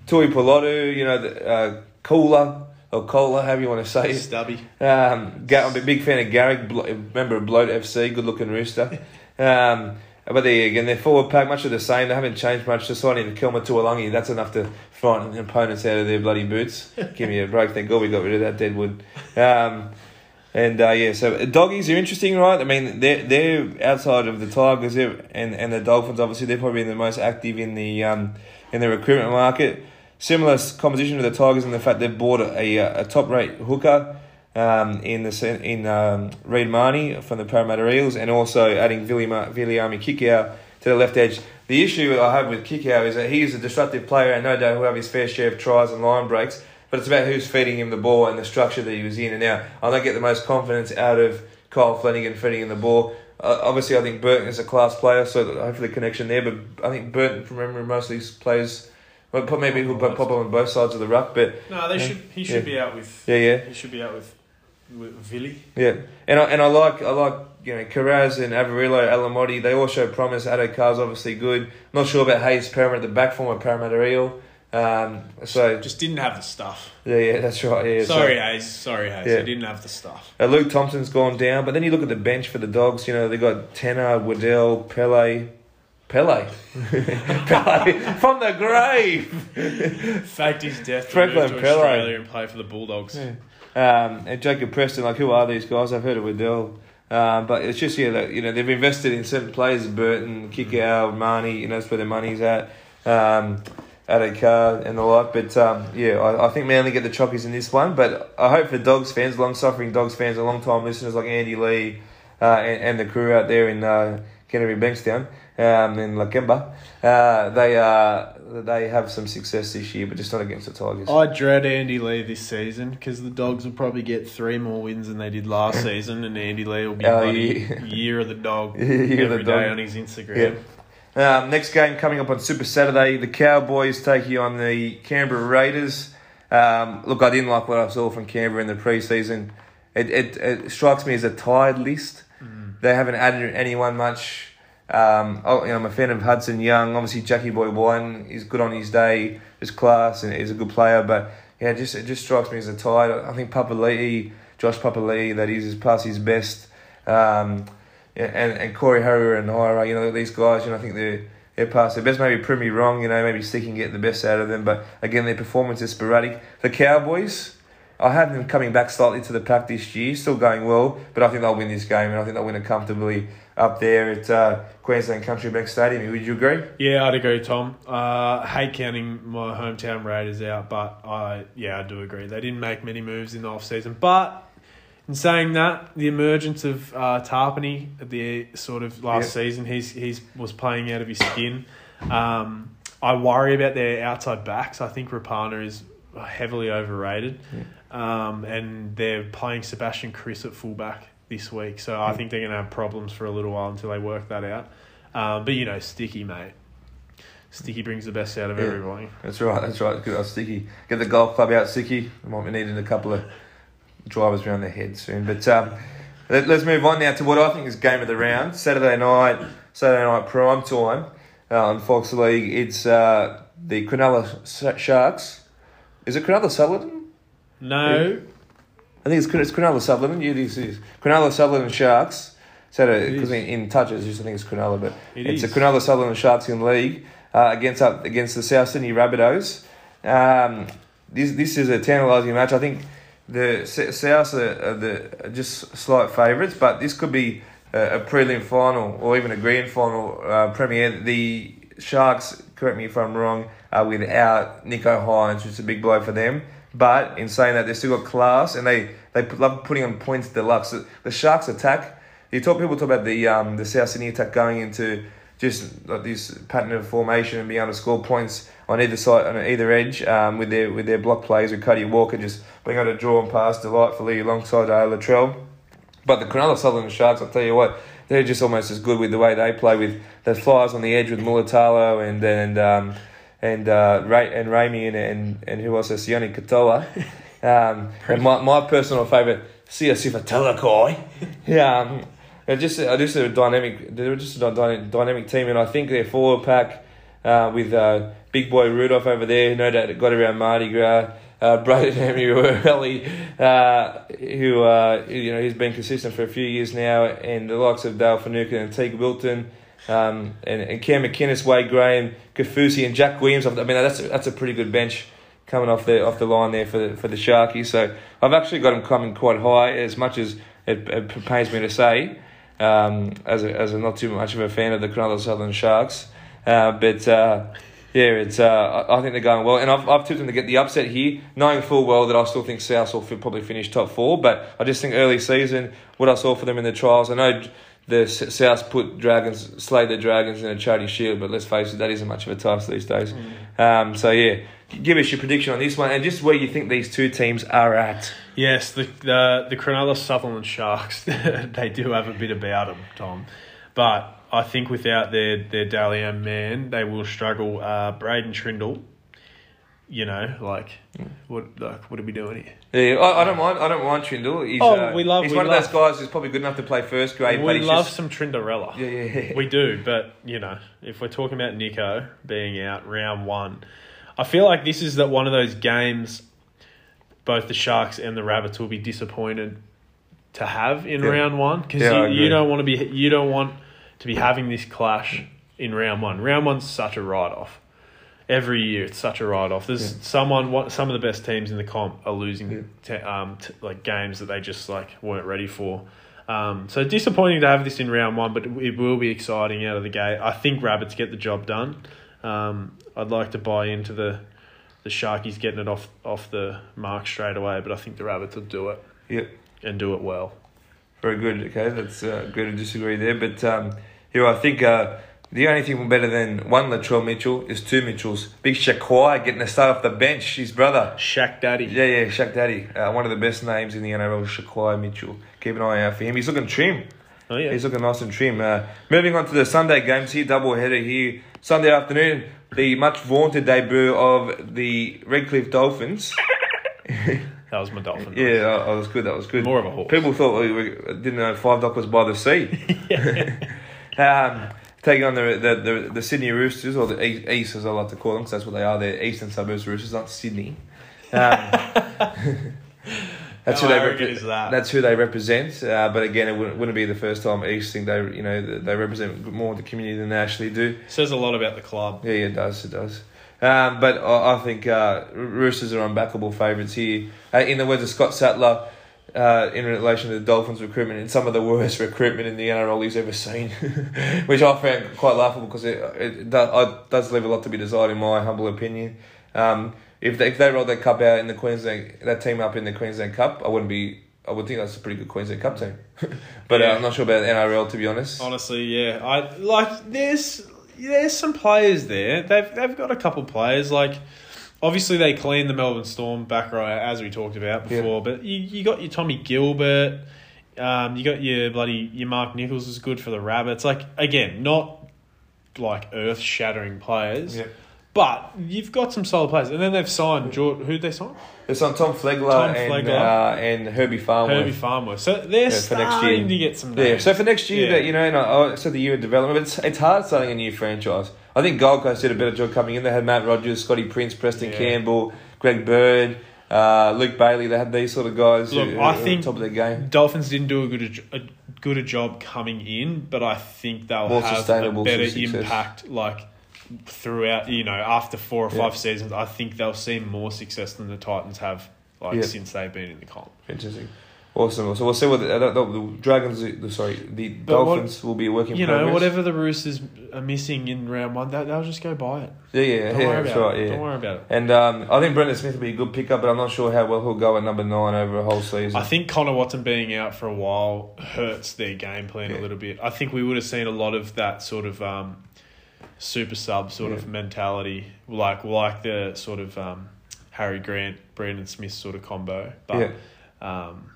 Tui Pilotu, you know, the, uh, Cooler or Cola, however you want to say it. Stubby. Um, I'm a big fan of Garrick, member of Bloat FC, good looking rooster. Um, but there again, their forward pack, much of the same. They haven't changed much. Just signing Kelma Tuilagi, that's enough to frighten opponents out of their bloody boots. Give me a break. Thank God we got rid of that deadwood. Um, and uh, yeah, so doggies are interesting, right? I mean, they're they're outside of the Tigers and and the Dolphins. Obviously, they're probably the most active in the um, in the recruitment market. Similar composition to the Tigers in the fact they've bought a a, top rate hooker um, in the in um, Reed Mahoney from the Parramatta Eels, and also adding Viliami Kikau to the left edge. The issue I have with Kikau is that he is a disruptive player, and no doubt he'll have his fair share of tries and line breaks. But it's about who's feeding him the ball and the structure that he was in. And now I don't get the most confidence out of Kyle Flanagan feeding him the ball. Uh, obviously, I think Burton is a class player, so hopefully connection there. But I think Burton, from memory, most of these players, well, maybe he'll pop up on both sides of the ruck. But No, they should. He should Yeah. be out with. yeah, yeah. He should be out with with Villy. Yeah, and I and I like I like you know Carraz and Avarillo, Alamoti. They all show promise. Carr's obviously good. Not sure about Hayes Parramatta at the back, former Parramatta Eel. Um, so Just didn't have the stuff. yeah, yeah, that's right. Yeah, so- Sorry, Hayes. Sorry, Hayes. Yeah. Didn't have the stuff. Uh, Luke Thompson's gone down, but then you look at the bench for the Dogs. You know they got Tanner, Waddell, Pele, Pele, Pele from the grave. Faked his death to Franklin move to Pele. Australia and play for the Bulldogs. Yeah. Um, and Jacob Preston, like who are these guys? I've heard of Waddell. Um, but it's just yeah, that, you know they've invested in certain players, Burton, Kikau, Mahoney. You know that's where their money's at. Um, Addo Carr and the like. But um, yeah, I, I think Manly get the chockies in this one. But I hope for Dogs fans, long suffering Dogs fans, and long time listeners like Andy Lee uh, and, and the crew out there in uh, Canterbury Bankstown um, in Lakemba, uh, they uh, they have some success this year, but just not against the Tigers. I dread Andy Lee this season because the Dogs will probably get three more wins than they did last season, and Andy Lee will be Oh, bloody yeah. year of the dog Year of every the day on his Instagram. Yeah. Um, next game coming up on Super Saturday, the Cowboys taking on the Canberra Raiders. Um, look, I didn't like what I saw from Canberra in the preseason. It, it, it strikes me as a tired list. They haven't added anyone much. Um, oh, you know, I'm a fan of Hudson Young. Obviously, Jackie Boy Wine is good on his day, is class, and is a good player. But yeah, it just it just strikes me as a tired. I think Papali'i, Josh Papali'i, that is, is past his best. Um, and, and Corey Harrow and Ira, you know, these guys, you know, I think they're, they're past their best. Maybe prove me wrong, you know, maybe Sticky can get the best out of them. But again, their performance is sporadic. The Cowboys, I have them coming back slightly to the pack this year, still going well, but I think they'll win this game and I think they'll win it comfortably up there at uh, Queensland Country Bank Stadium. Would you agree? Yeah, I'd agree, Tom. Uh, hate counting my hometown Raiders out, but I yeah, I do agree. They didn't make many moves in the off season, but in saying that, the emergence of uh, Tapine at the sort of last Yeah. season, he's he's was playing out of his skin. Um, I worry about their outside backs. I think Rapana is heavily overrated, um, and they're playing Sebastian Kris at fullback this week. So I think they're going to have problems for a little while until they work that out. Um, but you know, Sticky, mate. Sticky brings the best out of Yeah. everybody. That's right, that's right. Good old Sticky. Get the golf club out, Sticky. We might be needing a couple of drivers around their head soon. But um, let, let's move on now to what I think is game of the round. Saturday night, Saturday night prime time uh, on Fox League. It's uh, the Cronulla Sharks. Is it Cronulla Sutherland? No, I think it's, it's Cronulla Sutherland. Yeah, this is Cronulla Sutherland Sharks. Because is. in, in touches, I just think it's Cronulla, but It it's is. the Cronulla Sutherland Sharks in league uh, against up against the South Sydney Rabbitohs. Um, this this is a tantalising match. I think the South are, are the are just slight favourites, but this could be a, a prelim final or even a grand final uh, premiere. The Sharks, correct me if I'm wrong, are without Nicho Hynes, which is a big blow for them. But in saying that, they've still got class and they, they love putting on points deluxe. The, the Sharks attack, you talk people talk about the um, the South Sydney attack going into just like this pattern of formation and being able to score points on either side on either edge um, with their with their block plays with Cody Walker just being able to draw and pass delightfully alongside uh, Latrell. But the Cronulla Sutherland Sharks, I'll tell you what, they're just almost as good with the way they play with the flyers on the edge with Mulitalo and and um, and uh, Ray and Ramien and, and and who else? Sione Katoa. Um, and my, my personal favourite, Siosifa Talakai. Yeah, um, they're just uh, just a dynamic. They're just a dy- dynamic team, and I think their forward pack uh, with uh, big boy Rudolf over there, no doubt got around Mardi Gras. Uh, Braden Emery, uh, who uh, you know he's been consistent for a few years now, and the likes of Dale Finucane and Teig Wilton, um, and, and Cam McInnes, Wade Graham, Kaufusi, and Jack Williams. I mean that's a, that's a pretty good bench coming off the off the line there for the, for the Sharkies. So I've actually got him coming quite high, as much as it, it pains me to say, um, as a, as a not too much of a fan of the Cronulla Southern Sharks, uh, but. Yeah, it's. Uh, I think they're going well, and I've, I've tipped them to get the upset here, knowing full well that I still think South will probably finish top four. But I just think early season, what I saw for them in the trials, I know the S- South put Dragons, slayed the Dragons in a charity shield, but let's face it, that isn't much of a task these days. Um, so yeah, give us your prediction on this one, and just where you think these two teams are at. Yes, the the the Cronulla Sutherland Sharks they do have a bit about them, Tom, but I think without their their Dally M man, they will struggle. Uh, Braydon Trindall, you know, like what like what are we doing here? Yeah, I, I don't mind. I don't mind Trindall. He's, Oh, uh, we love- He's we one love- of those guys who's probably good enough to play first grade, we love just, some Trinderella. Yeah, yeah, yeah. We do, but you know, if we're talking about Nicho being out round one, I feel like this is that one of those games. Both the Sharks and the Rabbits will be disappointed to have in Yeah. round one because Yeah, you, you don't want to be you don't want to be having this clash in round one. Round one's such a write off. Every year it's such a write off. There's Yeah. someone what some of the best teams in the comp are losing te- um, t- like games that they just like weren't ready for. Um, so disappointing to have this in round one, but it will be exciting out of the gate. I think Rabbits get the job done. Um, I'd like to buy into the the Sharkies getting it off off the mark straight away, but I think the Rabbits will do it Yep. and do it well. Very good. Okay, that's uh, good to disagree there. But um, here, I think uh, the only thing better than one Latrell Mitchell is two Mitchells. Big Shaquai getting a start off the bench, his brother. Shaq Daddy. Yeah, yeah, Shaq Daddy. Uh, one of the best names in the NRL, Shaquai Mitchell. Keep an eye out for him. He's looking trim. Oh yeah. He's looking nice and trim. Uh, moving on to the Sunday games here, double header here. Sunday afternoon, the much vaunted debut of the Redcliffe Dolphins. that was my dolphin. Yeah, that that was good. That was good. More of a horse. People thought we, we didn't know Five Dock was by the sea. um, taking on the, the, the, the Sydney Roosters, or the East, East as I like to call them, because that's what they are. They're eastern suburbs Roosters, not Sydney. Um, that's How who they is that? That's who they represent. Uh, but again, it wouldn't, wouldn't be the first time East think they you know they represent more of the community than they actually do. Says a lot about the club. Yeah, yeah, it does. It does. Um, but I, I think uh, Roosters are unbackable favourites here. Uh, in the words of Scott Sattler, uh, in relation to the Dolphins' recruitment, it's some of the worst recruitment in the NRL he's ever seen, which I found quite laughable because it, it does, it does leave a lot to be desired, in my humble opinion. Um, if they, if they roll that cup out in the Queensland, that team up in the Queensland Cup, I wouldn't be. I would think that's a pretty good Queensland Cup team, but uh, I'm not sure about the NRL to be honest. Honestly, yeah. I like there's there's some players there. They've they've got a couple players like obviously they cleaned the Melbourne Storm back right as we talked about before, but you, you got your Tommy Gilbert, um, you got your bloody your Mark Nicholls is good for the Rabbits. Like again, not like earth shattering players. Yeah. But you've got some solid players, and then they've signed George. Who'd they sign? It's on Tom Flegler, Tom and Uh, and Herbie Farnworth. Herbie Farnworth. So they're for next starting year. to get some. Yeah, Names. so for next year, Yeah. that you know, and I, I said the year of development, it's, it's hard starting a new franchise. I think Gold Coast did a better job coming in. They had Matt Rogers, Scotty Prince, Preston Yeah. Campbell, Greg Bird, uh, Luke Bailey. They had these sort of guys Look, who, I who think- top of their game. Dolphins didn't do a good a, good a job coming in, but I think they'll More have a better impact like throughout. You know, after four or Yeah. five seasons, I think they'll see more success than the Titans have like Yeah. since they've been in the comp. Interesting. Awesome. So we'll see what the, uh, the, the Dragons, the, sorry, the But what- Dolphins will be working. You know, whatever the Roosters are missing in round one, they, they'll just go buy it. Yeah, yeah, Don't yeah, worry that's about right. it. Yeah. Don't worry about it. And um, I think Brandon Smith will be a good pickup, but I'm not sure how well he'll go at number nine over a whole season. I think Connor Watson being out for a while hurts their game plan Yeah. a little bit. I think we would have seen a lot of that sort of um, super sub sort of mentality, like like the sort of um, Harry Grant, Brandon Smith sort of combo. But um,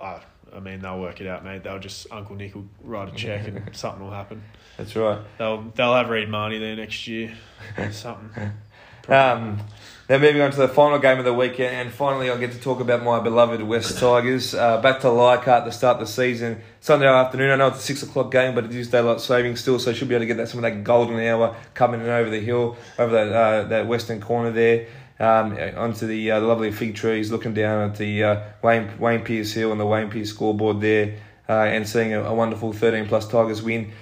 I, I mean, they'll work it out, mate. They'll just Uncle Nick will write a check and something will happen. That's right. They'll they'll have Reed Mahoney there next year. something. Um, now moving on to the final game of the weekend, and finally I get to talk about my beloved West Tigers. Uh, back to Leichhardt to start the season Sunday afternoon. I know it's a six o'clock game, but it is daylight saving still, so should be able to get that some of that golden hour coming in over the hill, over that uh, that western corner there. Um, onto the, uh, lovely fig trees, looking down at the uh, Wayne Wayne Pearce Hill and the Wayne Pearce scoreboard there, uh, and seeing a, a wonderful thirteen plus Tigers win.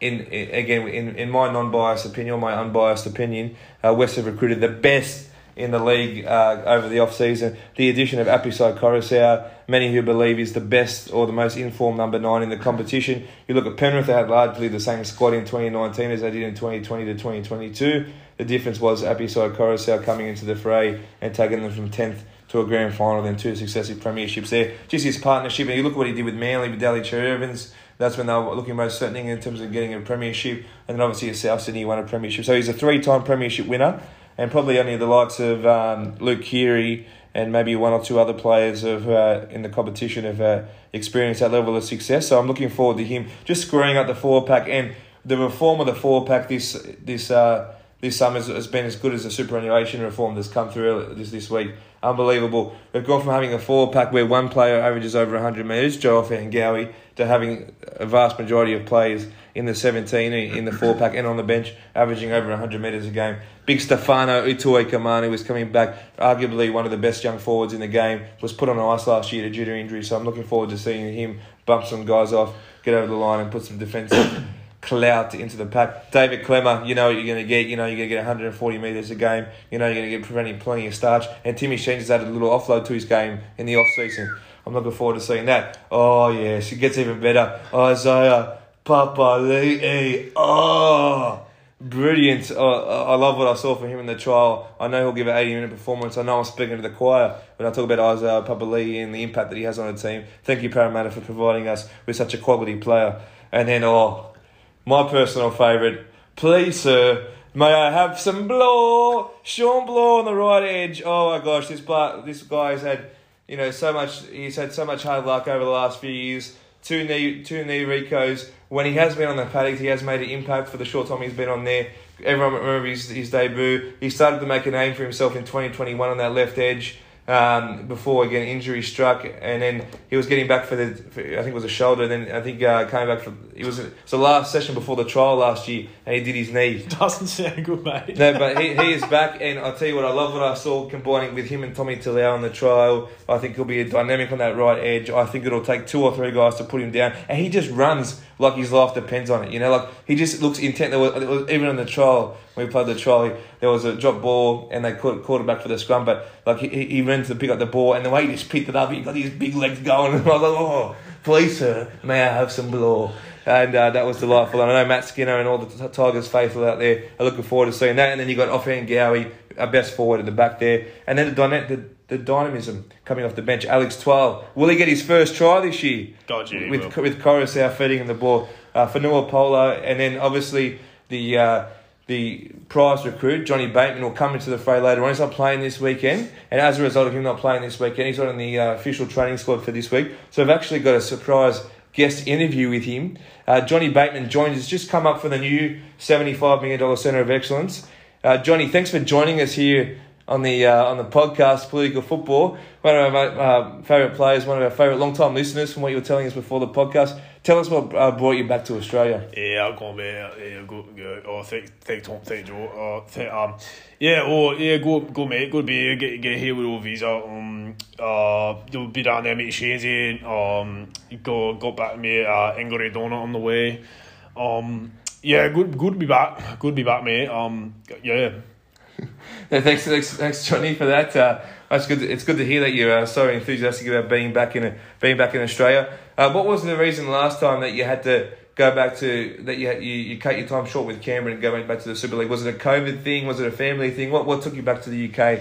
In, in again in, in my non-biased opinion, or my unbiased opinion, uh, West have recruited the best in the league uh, over the off season. The addition of Apisai Koroisau, many who believe is the best or the most informed number nine in the competition. You look at Penrith; they had largely the same squad in 2019 as they did in 2020 to 2022. The difference was Apisai Koroisau coming into the fray and taking them from 10th to a grand final, then two successive premierships there. Just his partnership, and you look at what he did with Manly, with Daly Cherry Evans. That's when they were looking most threatening in terms of getting a premiership, and then obviously South Sydney won a premiership. So he's a three-time premiership winner, and probably only the likes of um, Luke Keary and maybe one or two other players of uh, in the competition have uh, experienced that level of success. So I'm looking forward to him just screwing up the four pack and the reform of the four pack this this uh, this summer has- been as good as the superannuation reform that's come through this this week. Unbelievable. We've gone from having a four pack where one player averages over 100 metres, Joe Ofahengaue, to having a vast majority of players in the 17 in the four pack and on the bench averaging over 100 metres a game. Big Stefano Utoikamanu was coming back, arguably one of the best young forwards in the game, was put on ice last year due to injury, so I'm looking forward to seeing him bump some guys off, get over the line and put some defensive clout into the pack. David Klemmer, you know what you're going to get. You know you're going to get 140 metres a game. You know you're going to get preventing plenty of starch. And Timmy Sheens has added a little offload to his game in the off season. I'm looking forward to seeing that. Oh yes, it gets even better. Isaiah Papali'i. Oh, brilliant. Uh, I love what I saw from him in the trial. I know he'll give an 80 minute performance. I know I'm speaking to the choir when I talk about Isaiah Papali and the impact that he has on the team. Thank you, Parramatta, for providing us with such a quality player. And then, oh, my personal favourite, please, sir. May I have some blow? Shawn Blore on the right edge. Oh my gosh, this blood, this guy's had, you know, so much. He's had so much hard luck over the last few years. Two knee, two knee Ricos. When he has been on the paddock, he has made an impact for the short time he's been on there. Everyone remember his, his debut. He started to make a name for himself in 2021 on that left edge um, before again injury struck, and then he was getting back for the for, I think it was a shoulder, and then I think uh, came back for it was it's the last session before the trial last year, and he did his knee. Doesn't sound good, mate. No, but he, he is back, and I'll tell you what, I love what I saw combining with him and Tommy Talau on the trial. I think he'll be a dynamic on that right edge. I think it'll take two or three guys to put him down, and he just runs like his life depends on it. You know, like he just looks intent. There was, even in the trial when we played the trial, there was a drop ball and they caught, caught it back for the scrum. But like he, he ran to pick up the ball and the way he just picked it up, he got his big legs going. And I was like, oh, please sir, may I have some blow? And uh, that was delightful. And I know Matt Skinner and all the Tigers faithful out there are looking forward to seeing that. And then you got Ofahengaue, our best forward at the back there, and then the dyna- the, the dynamism coming off the bench. Alex Twal, will he get his first try this year? God, yeah, with will. with Koroisau feeding him the ball. Uh, Fonua Pole, and then obviously the uh, the prize recruit Johnny Bateman will come into the fray later on. He's not playing this weekend, and as a result of him not playing this weekend, he's not in the uh, official training squad for this week. So I've actually got a surprise guest interview with him. Uh, Johnny Bateman joins us, just come up for the new $75 million Centre of Excellence. Uh, Johnny, thanks for joining us here on the uh, on the podcast, Political Football. One of our uh, favourite players, one of our favourite long time listeners from what you were telling us before the podcast. Tell us what uh, brought you back to Australia. Yeah, I'm going back. Yeah, good, good. Oh, thank, thank Tom, thank Joe. Uh, thank, um, yeah, oh, yeah, good, good, mate. Good to be here. Get, get here with all visa. Um, uh, you'll be down there, meet Shanezy. Um, go, got back me, uh, Ingrid Donut on the way. Um, yeah, good, good to be back. Good to be back, mate. Um, yeah. Yeah, thanks, thanks, thanks, Johnny, for that. Uh, it's good. To, it's good to hear that you're uh, so enthusiastic about being back in being back in Australia. Uh, what was the reason last time that you had to go back to that you you, you cut your time short with Canberra and going back to the Super League? Was it a COVID thing? Was it a family thing? What what took you back to the UK?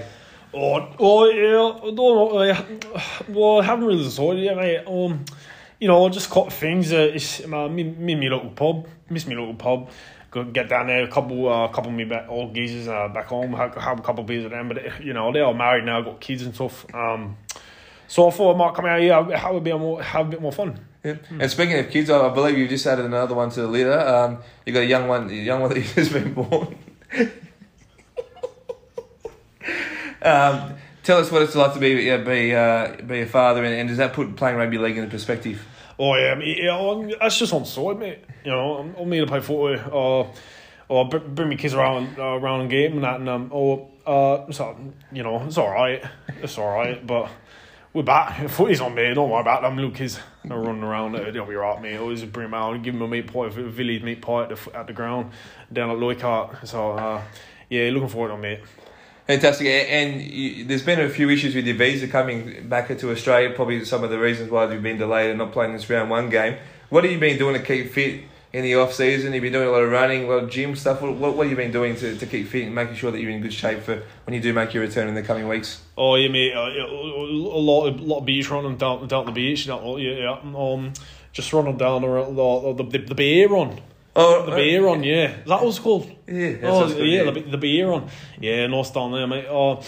Oh, oh yeah, Well, I haven't really decided yet, mate. Um, you know, I just caught things. Uh, it's uh, me, me, me little pub. Miss me little pub. Go get down there. A couple, uh, couple of me back, old geezers uh, back home. Have, have a couple of beers with them. But you know, they're all married now. Got kids and stuff. Um, so I thought I might come out here, have a bit more, have a bit more fun. Yeah. And speaking of kids, I believe you've just added another one to the litter. Um, you got a young one, a young one that just been born. um, tell us what it's like to be yeah, be uh, be a father, and, and does that put playing rugby league into perspective? Oh yeah, mate, yeah, I'm- that's just on side, mate. You know, I'm, I'm here to play footy, or or br- bring my kids around uh, around game and that, and um, or uh, so you know, it's all right, it's all right, but. We're back. Footy's on me. Don't worry about them little kids. They're running around. They'll be right, mate. Always bring them out. And give them a meat pie, a village meat pie at the, at the ground down at Loycart. So, uh, yeah, looking forward to it, mate. Fantastic. And you, there's been a few issues with your visa coming back into Australia. Probably some of the reasons why you've been delayed and not playing this round one game. What have you been doing to keep fit in the off season? You've been doing a lot of running, a lot of gym stuff. What, what, what have you been doing to, to keep fit and making sure that you're in good shape for when you do make your return in the coming weeks? Oh yeah, mate. Uh, a lot of lot of beach running down down the beach. Yeah, yeah. Um, just running down the the the, the beer run. Oh, The beer on, yeah. That was called. Yeah, oh good, yeah, yeah. the the beer on. Yeah, nice down there, mate. Oh,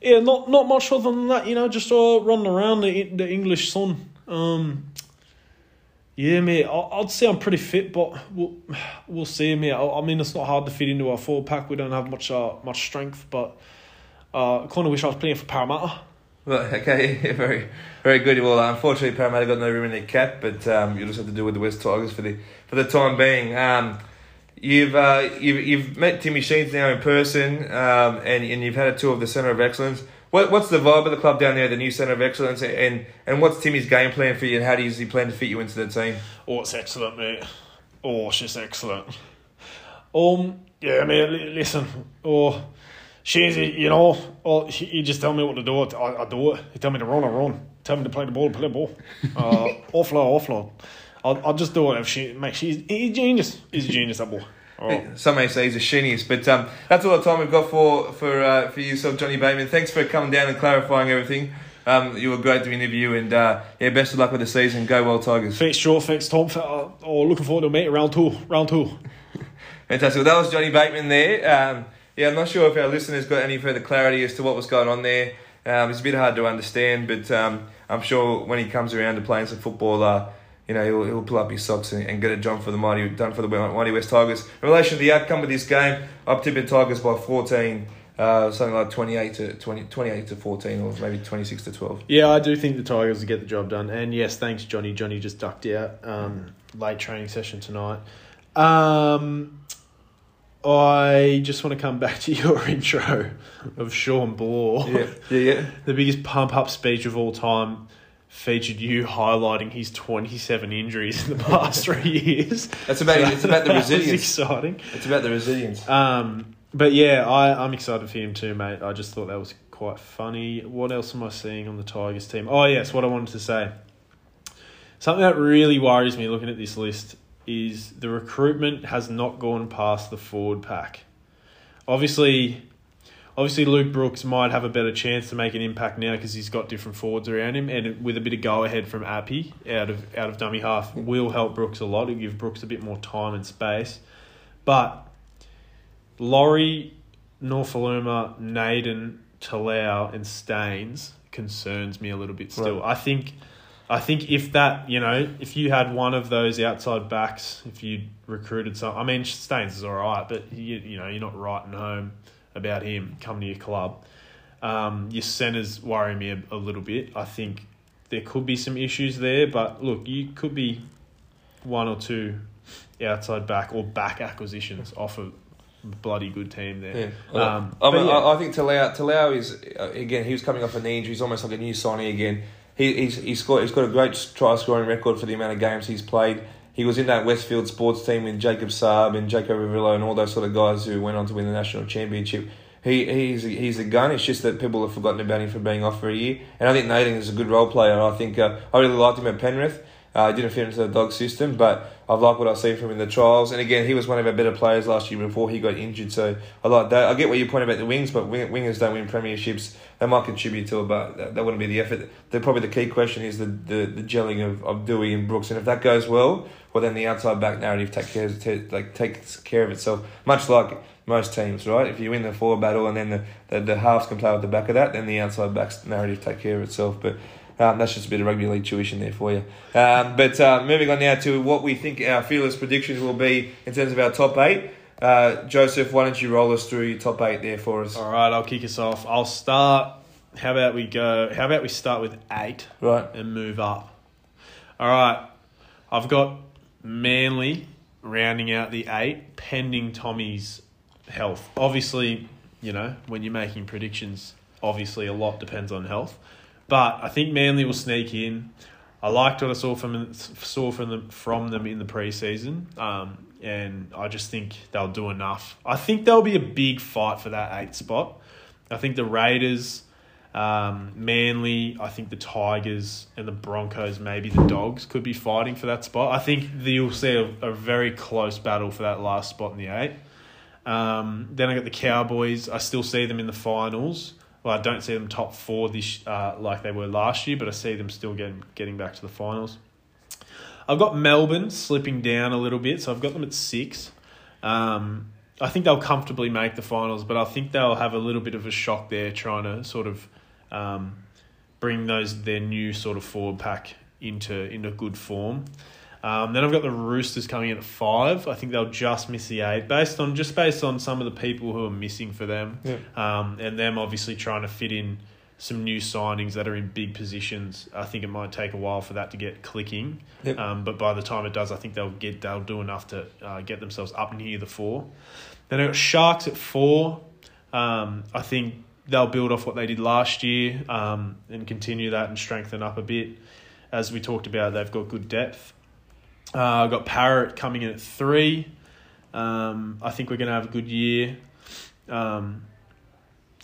yeah, not not much other than that. You know, just uh, running around the the English sun. Um, yeah, mate. I, I'd say I'm pretty fit, but we'll we'll see, mate. I, I mean, it's not hard to fit into a four pack. We don't have much uh much strength, but uh, kind of wish I was playing for Parramatta. Well, okay, very, very good. Well, unfortunately, Parramatta got no room in their cap, but um, you'll just have to do with the West Tigers for the for the time being. Um, you've uh, you've you've met Timmy Sheens now in person, um, and and you've had a tour of the Centre of Excellence. What what's the vibe of the club down there, the new Centre of Excellence, and and what's Timmy's game plan for you, and how does he plan to fit you into the team? Oh, it's excellent, mate. Oh, it's just excellent. Um, yeah, mate. li- Listen, oh, she's you know, oh, he, just tell me what to do. I, I do it. He tell me to run, I run. Tell me to play the ball, play the ball. Uh, offload, offload. I'll, I'll just do it if she, mate. She's he's genius. He's a genius, that boy. Oh. Some may say he's a genius, but um, that's all the time we've got for for uh, for yourself, Johnny Bateman. Thanks for coming down and clarifying everything. Um, you were great to interview, and uh, yeah, best of luck with the season. Go well, Tigers. Thanks, Joe. Thanks, Tom. Uh, oh, looking forward to mate round two. Round two. Fantastic. Well, that was Johnny Bateman there. Um, yeah, I'm not sure if our listeners got any further clarity as to what was going on there. Um, it's a bit hard to understand, but um, I'm sure when he comes around to playing some football, uh, you know, he'll, he'll pull up his socks and, and get it done for the mighty done for the mighty West Tigers. In relation to the outcome of this game, I'm tipping Tigers by 14, uh, something like 28 to 20, 28 to 14, or maybe 26 to 12. Yeah, I do think the Tigers will get the job done. And yes, thanks, Johnny. Johnny just ducked out. Um, late training session tonight. Um, I just want to come back to your intro of Shawn Blore. Yeah, yeah, yeah. The biggest pump up speech of all time featured you highlighting his 27 injuries in the past three years. That's about it's about the resilience. exciting. It's about the resilience. Um, but yeah, I, I'm excited for him too, mate. I just thought that was quite funny. What else am I seeing on the Tigers team? Oh, yes, what I wanted to say. Something that really worries me looking at this list is the recruitment has not gone past the forward pack. Obviously, obviously Luke Brooks might have a better chance to make an impact now because he's got different forwards around him, and with a bit of go ahead from Appy out of out of dummy half will help Brooks a lot. It'll give Brooks a bit more time and space, but Laurie, Nofoaluma, Naden, Talau, and Staines concerns me a little bit still. Right. I think I think if that, you know, if you had one of those outside backs, if you recruited some I mean Staines is alright, but you you know, you're not writing home about him coming to your club. Um, your centers worry me a, a little bit. I think there could be some issues there, but look, you could be one or two outside back or back acquisitions off a bloody good team there. Yeah. Um, I, mean, yeah. I, I think Talau, Talau is uh, again. He was coming off a knee injury. He's almost like a new signing again. He, he's he's scored, he's got a great try scoring record for the amount of games he's played. He was in that Westfield sports team with Jacob Saab and Jacob Ravillo and all those sort of guys who went on to win the national championship. He he's a, he's a gun. It's just that people have forgotten about him for being off for a year. And I think Nathan is a good role player. I think uh, I really liked him at Penrith. Uh, didn't fit into the dog system, but I've liked what I've seen from him in the trials. And again, he was one of our better players last year before he got injured. So I like that. I get what you point about the wings, but wing, wingers don't win premierships. They might contribute to it, but that, that wouldn't be the effort. The, probably the key question is the, the, the gelling of, of Dewey and Brooks. And if that goes well, well then the outside back narrative take care, like takes care of itself. Much like most teams, right? If you win the forward battle and then the, the, the halves can play with the back of that, then the outside back's narrative take care of itself. But um, that's just a bit of rugby league tuition there for you. Um, but uh, moving on now to what we think our fearless predictions will be in terms of our top eight. Uh, Joseph, why don't you roll us through your top eight there for us? All right, I'll kick us off. I'll start. How about we go? How about we start with eight Right. and move up? All right, I've got Manly rounding out the eight, pending Tommy's health. Obviously, you know when you're making predictions, obviously a lot depends on health, but I think Manly will sneak in. I liked what I saw from saw from them from them in the preseason, um, and I just think they'll do enough. I think there'll be a big fight for that eight spot. I think the Raiders, um, Manly, I think the Tigers and the Broncos, maybe the Dogs could be fighting for that spot. I think you'll see a, a very close battle for that last spot in the eight. Um, then I got the Cowboys. I still see them in the finals. Well, I don't see them top four this uh, like they were last year, but I see them still getting getting back to the finals. I've got Melbourne slipping down a little bit, so I've got them at six. Um, I think they'll comfortably make the finals, but I think they'll have a little bit of a shock there, trying to sort of um, bring those their new sort of forward pack into into good form. Um, then I've got the Roosters coming in at five. I think they'll just miss the eight, based on just based on some of the people who are missing for them, Yeah. um, and them obviously trying to fit in some new signings that are in big positions. I think it might take a while for that to get clicking, Yep. um, but by the time it does, I think they'll get they'll do enough to uh, get themselves up near the four. Then I got Sharks at four. Um, I think they'll build off what they did last year um, and continue that and strengthen up a bit. As we talked about, they've got good depth. Uh, I've got Parrot coming in at three. Um, I think we're going to have a good year. Um,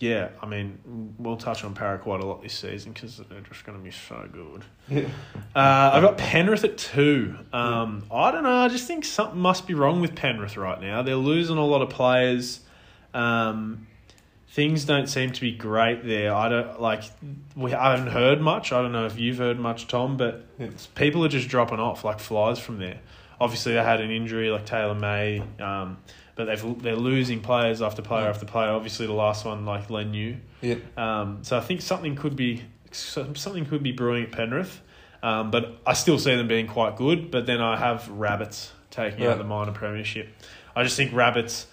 yeah, I mean, we'll touch on Para quite a lot this season because they're just going to be so good. Yeah. Uh, I've got Penrith at two. Um, I don't know. I just think something must be wrong with Penrith right now. They're losing a lot of players. Um, things don't seem to be great there. I don't like. We I haven't heard much. I don't know if you've heard much, Tom, but people are just dropping off like flies from there. Obviously, they had an injury like Taylan May, um, but they've they're losing players after player after player. Obviously, the last one like Len Yu. Yeah. Um, so I think something could be something could be brewing at Penrith, um, but I still see them being quite good. But then I have Rabbits taking Yeah. out the minor premiership. I just think Rabbits.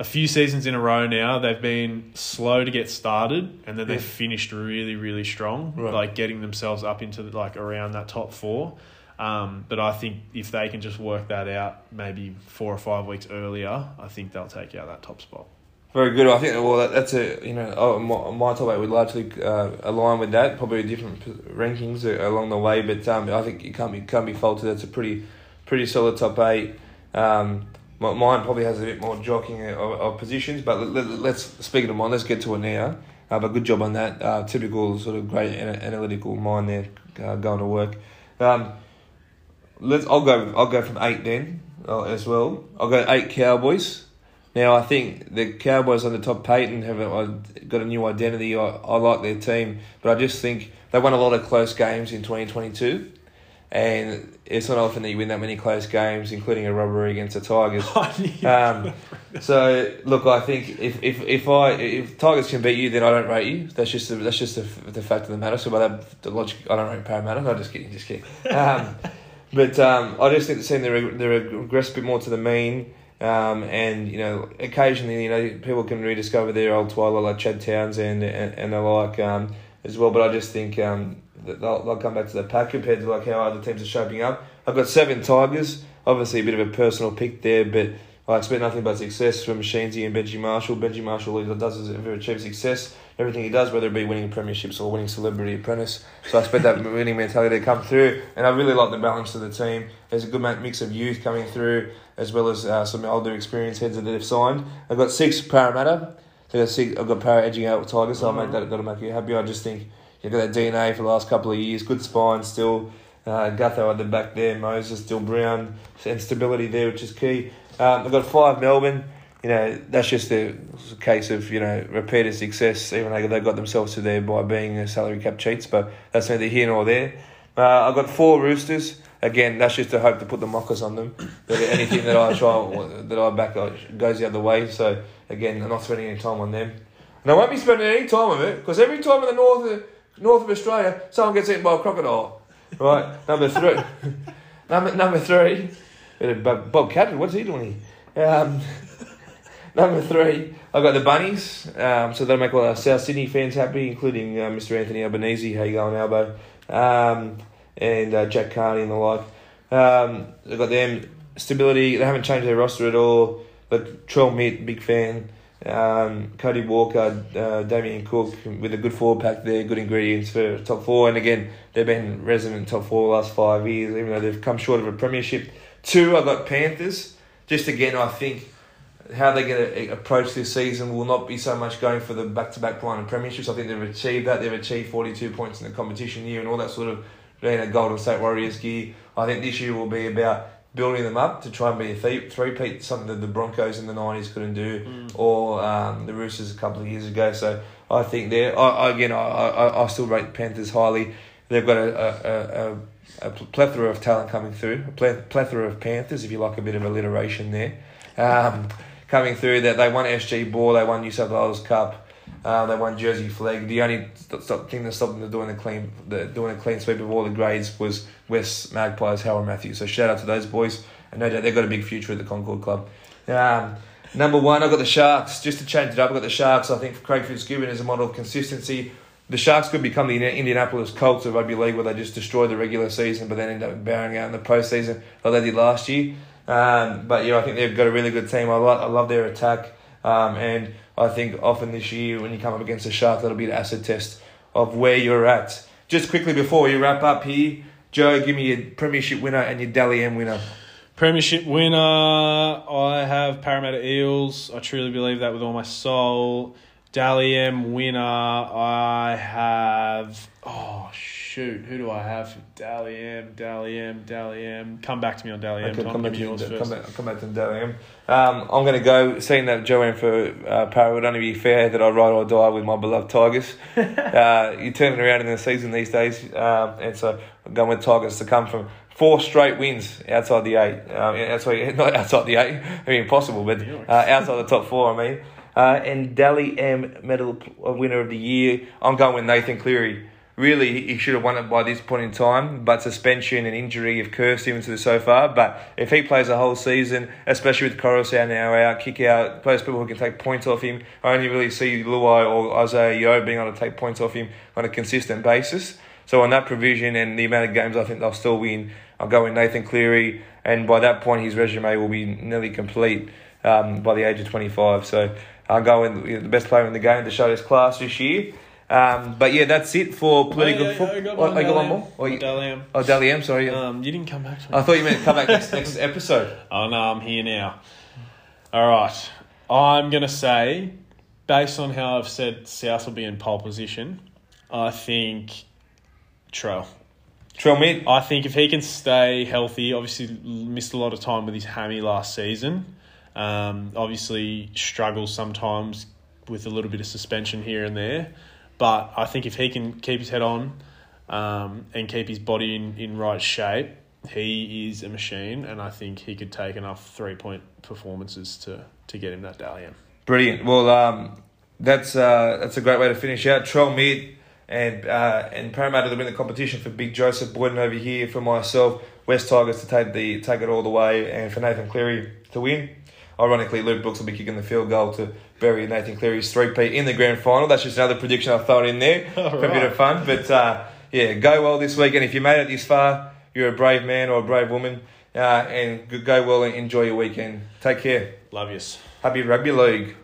A few seasons in a row now, they've been slow to get started, and then they've Yeah. finished really, really strong, Right. like getting themselves up into like around that top four. Um, but I think if they can just work that out, maybe four or five weeks earlier, I think they'll take out that top spot. Very good. I think well that, that's a you know oh, my, my top eight would largely uh, align with that. Probably different p- rankings along the way, but um, I think it can't be can't be faulted. That's a pretty pretty solid top eight. Um, mine probably has a bit more jockeying of, of positions, but let, let's speaking of mine, let's get to it now. Uh, but good job on that. Uh, typical sort of great ana- analytical mind there uh, going to work. Um, let's. I'll go. I'll go from eight then uh, as well. I'll go eight Cowboys. Now I think the Cowboys on the top. Peyton have a, got a new identity. I, I like their team, but I just think they won a lot of close games in twenty twenty two, and it's not often that you win that many close games, including a robbery against the Tigers. Um, so look, I think if, if, if I if Tigers can beat you, then I don't rate you. That's just the, that's just the, the fact of the matter. So by that the logic, I don't rate Parramatta. No, just kidding, just kidding. Um, but um, I just think the team they reg- they regress a bit more to the mean. Um, and you know, occasionally, you know, people can rediscover their old twilight like Chad Townsend and and and the like um, as well. But I just think um, they'll, they'll come back to the pack compared to like how other teams are shaping up. I've got seven Tigers. Obviously, a bit of a personal pick there, but I expect nothing but success from Sheensy and Benji Marshall. Benji Marshall does achieve success. Everything he does, whether it be winning premierships or winning Celebrity Apprentice. So I expect that winning mentality to come through. And I really like the balance of the team. There's a good mix of youth coming through, as well as uh, some older experienced heads that they've signed. I've got six Parramatta. So I've got, six, I've got Para edging out with Tigers, so I'll make that, that'll make you happy. I just think you've got that DNA for the last couple of years. Good spine still. Uh, Gutho at the back there, Moses still Brown, and stability there, which is key. Um, I've got five Melbourne. You know, that's just a case of, you know, repeated success, even though they got themselves to there by being salary cap cheats, but that's neither here nor there. Uh, I've got four Roosters. Again, that's just a hope to put the mockers on them. That anything that I try, that I back goes the other way. So, again, I'm not spending any time on them. And I won't be spending any time on it, because every time in the north north of Australia, someone gets eaten by a crocodile. Right, number three. number, number three. Bob, Bob Katter, what's he doing here? Um, number three, I've got the Bunnies. Um, so that'll make all our South Sydney fans happy, including uh, Mr. Anthony Albanese. How you going, Albo? Um, and uh, Jack Carney and the like. Um, I've got them. Stability, they haven't changed their roster at all. But Trell Mitt, big fan. Um, Cody Walker, uh, Damien Cook with a good forward pack there, good ingredients for top four. And again, they've been resident top four last five years, even though they've come short of a premiership. Two, I've got Panthers. Just again, I think how they're going to approach this season will not be so much going for the back to back line and premierships. I think they've achieved that. They've achieved 42 points in the competition year and all that sort of you know, Golden State Warriors gear. I think this year will be about building them up to try and be a three, three-peat, something that the Broncos in the 90s couldn't do, or um, the Roosters a couple of years ago. So I think they're, I, I- again, I, I, I still rate the Panthers highly. They've got a, a, a, a plethora of talent coming through, a plethora of Panthers, if you like a bit of alliteration there, um, coming through. That They won SG Ball, they won New South Wales Cup. Uh, they won Jersey Flegg. The only thing that stopped them doing the clean, the, doing a clean sweep of all the grades was West Magpies, Howard Matthews. So shout out to those boys, and no doubt they've got a big future at the Concord Club. Um, number one, I've got the Sharks. Just to change it up, I've got the Sharks. I think Craig Fitzgibbon is a model of consistency. The Sharks could become the Indianapolis Colts of rugby league, where they just destroy the regular season, but then end up bowing out in the postseason like they did last year. Um, but yeah, I think they've got a really good team. I, lo- I love their attack. Um, and I think often this year, when you come up against a shark, that'll be the acid test of where you're at. Just quickly before we wrap up here, Joe, give me your premiership winner and your Dally M winner. Premiership winner, I have Parramatta Eels. I truly believe that with all my soul. Dally M winner, I have. Oh, shoot. Who do I have for Dally M? Dally M, Dally M. Come back to me on Dally M. Okay, Tom, come, back yours come, first. back, come back to Dally M. Um, I'm going to go, seeing that Joanne for uh, Para would only be fair that I ride or die with my beloved Tigers. uh, you turn it around in the season these days, um, and so I'm going with Tigers to come from four straight wins outside the eight. Um, outside, not outside the eight, I mean, impossible, but uh, outside the top four, I mean. Uh, and Dally M medal uh, winner of the year, I'm going with Nathan Cleary. Really, he should have won it by this point in time, but suspension and injury have cursed him to so far. But if he plays the whole season, especially with Koroisau now out, kick out, those people who can take points off him, I only really see Luai or Isaah Yeo being able to take points off him on a consistent basis. So on that provision and the amount of games I think they'll still win, I'll go with Nathan Cleary, and by that point his resume will be nearly complete um, by the age of 25. So I'll go with the best player in the game to show his class this year. Um, but yeah, that's it for political Oh, yeah, football. I got Oh, one, I got one more. M. Oh, you- Dally M. oh, Dally M, sorry. Um, you didn't come back to me. I thought you meant come back next, next episode. Oh no, I'm here now. All right, I'm gonna say, based on how I've said South will be in pole position, I think Trell. Trell mid. I think if he can stay healthy, obviously missed a lot of time with his hammy last season. Um, obviously struggles sometimes with a little bit of suspension here and there, but I think if he can keep his head on um, and keep his body in, in right shape, he is a machine, and I think he could take enough three point performances to, to get him that Dally M. Brilliant. Well, um, that's uh, that's a great way to finish out. Trell mid and uh, and Parramatta to win the competition for Big Joseph Boyden over here for myself. West Tigers to take the take it all the way, and for Nathan Cleary to win. Ironically, Luke Brooks will be kicking the field goal to bury Nathan Cleary's three P in the grand final. That's just another prediction I throw in there for a bit of fun. But uh, yeah, go well this week, and if you made it this far, you're a brave man or a brave woman. Uh, and go well and enjoy your weekend. Take care. Love yous. Happy rugby league.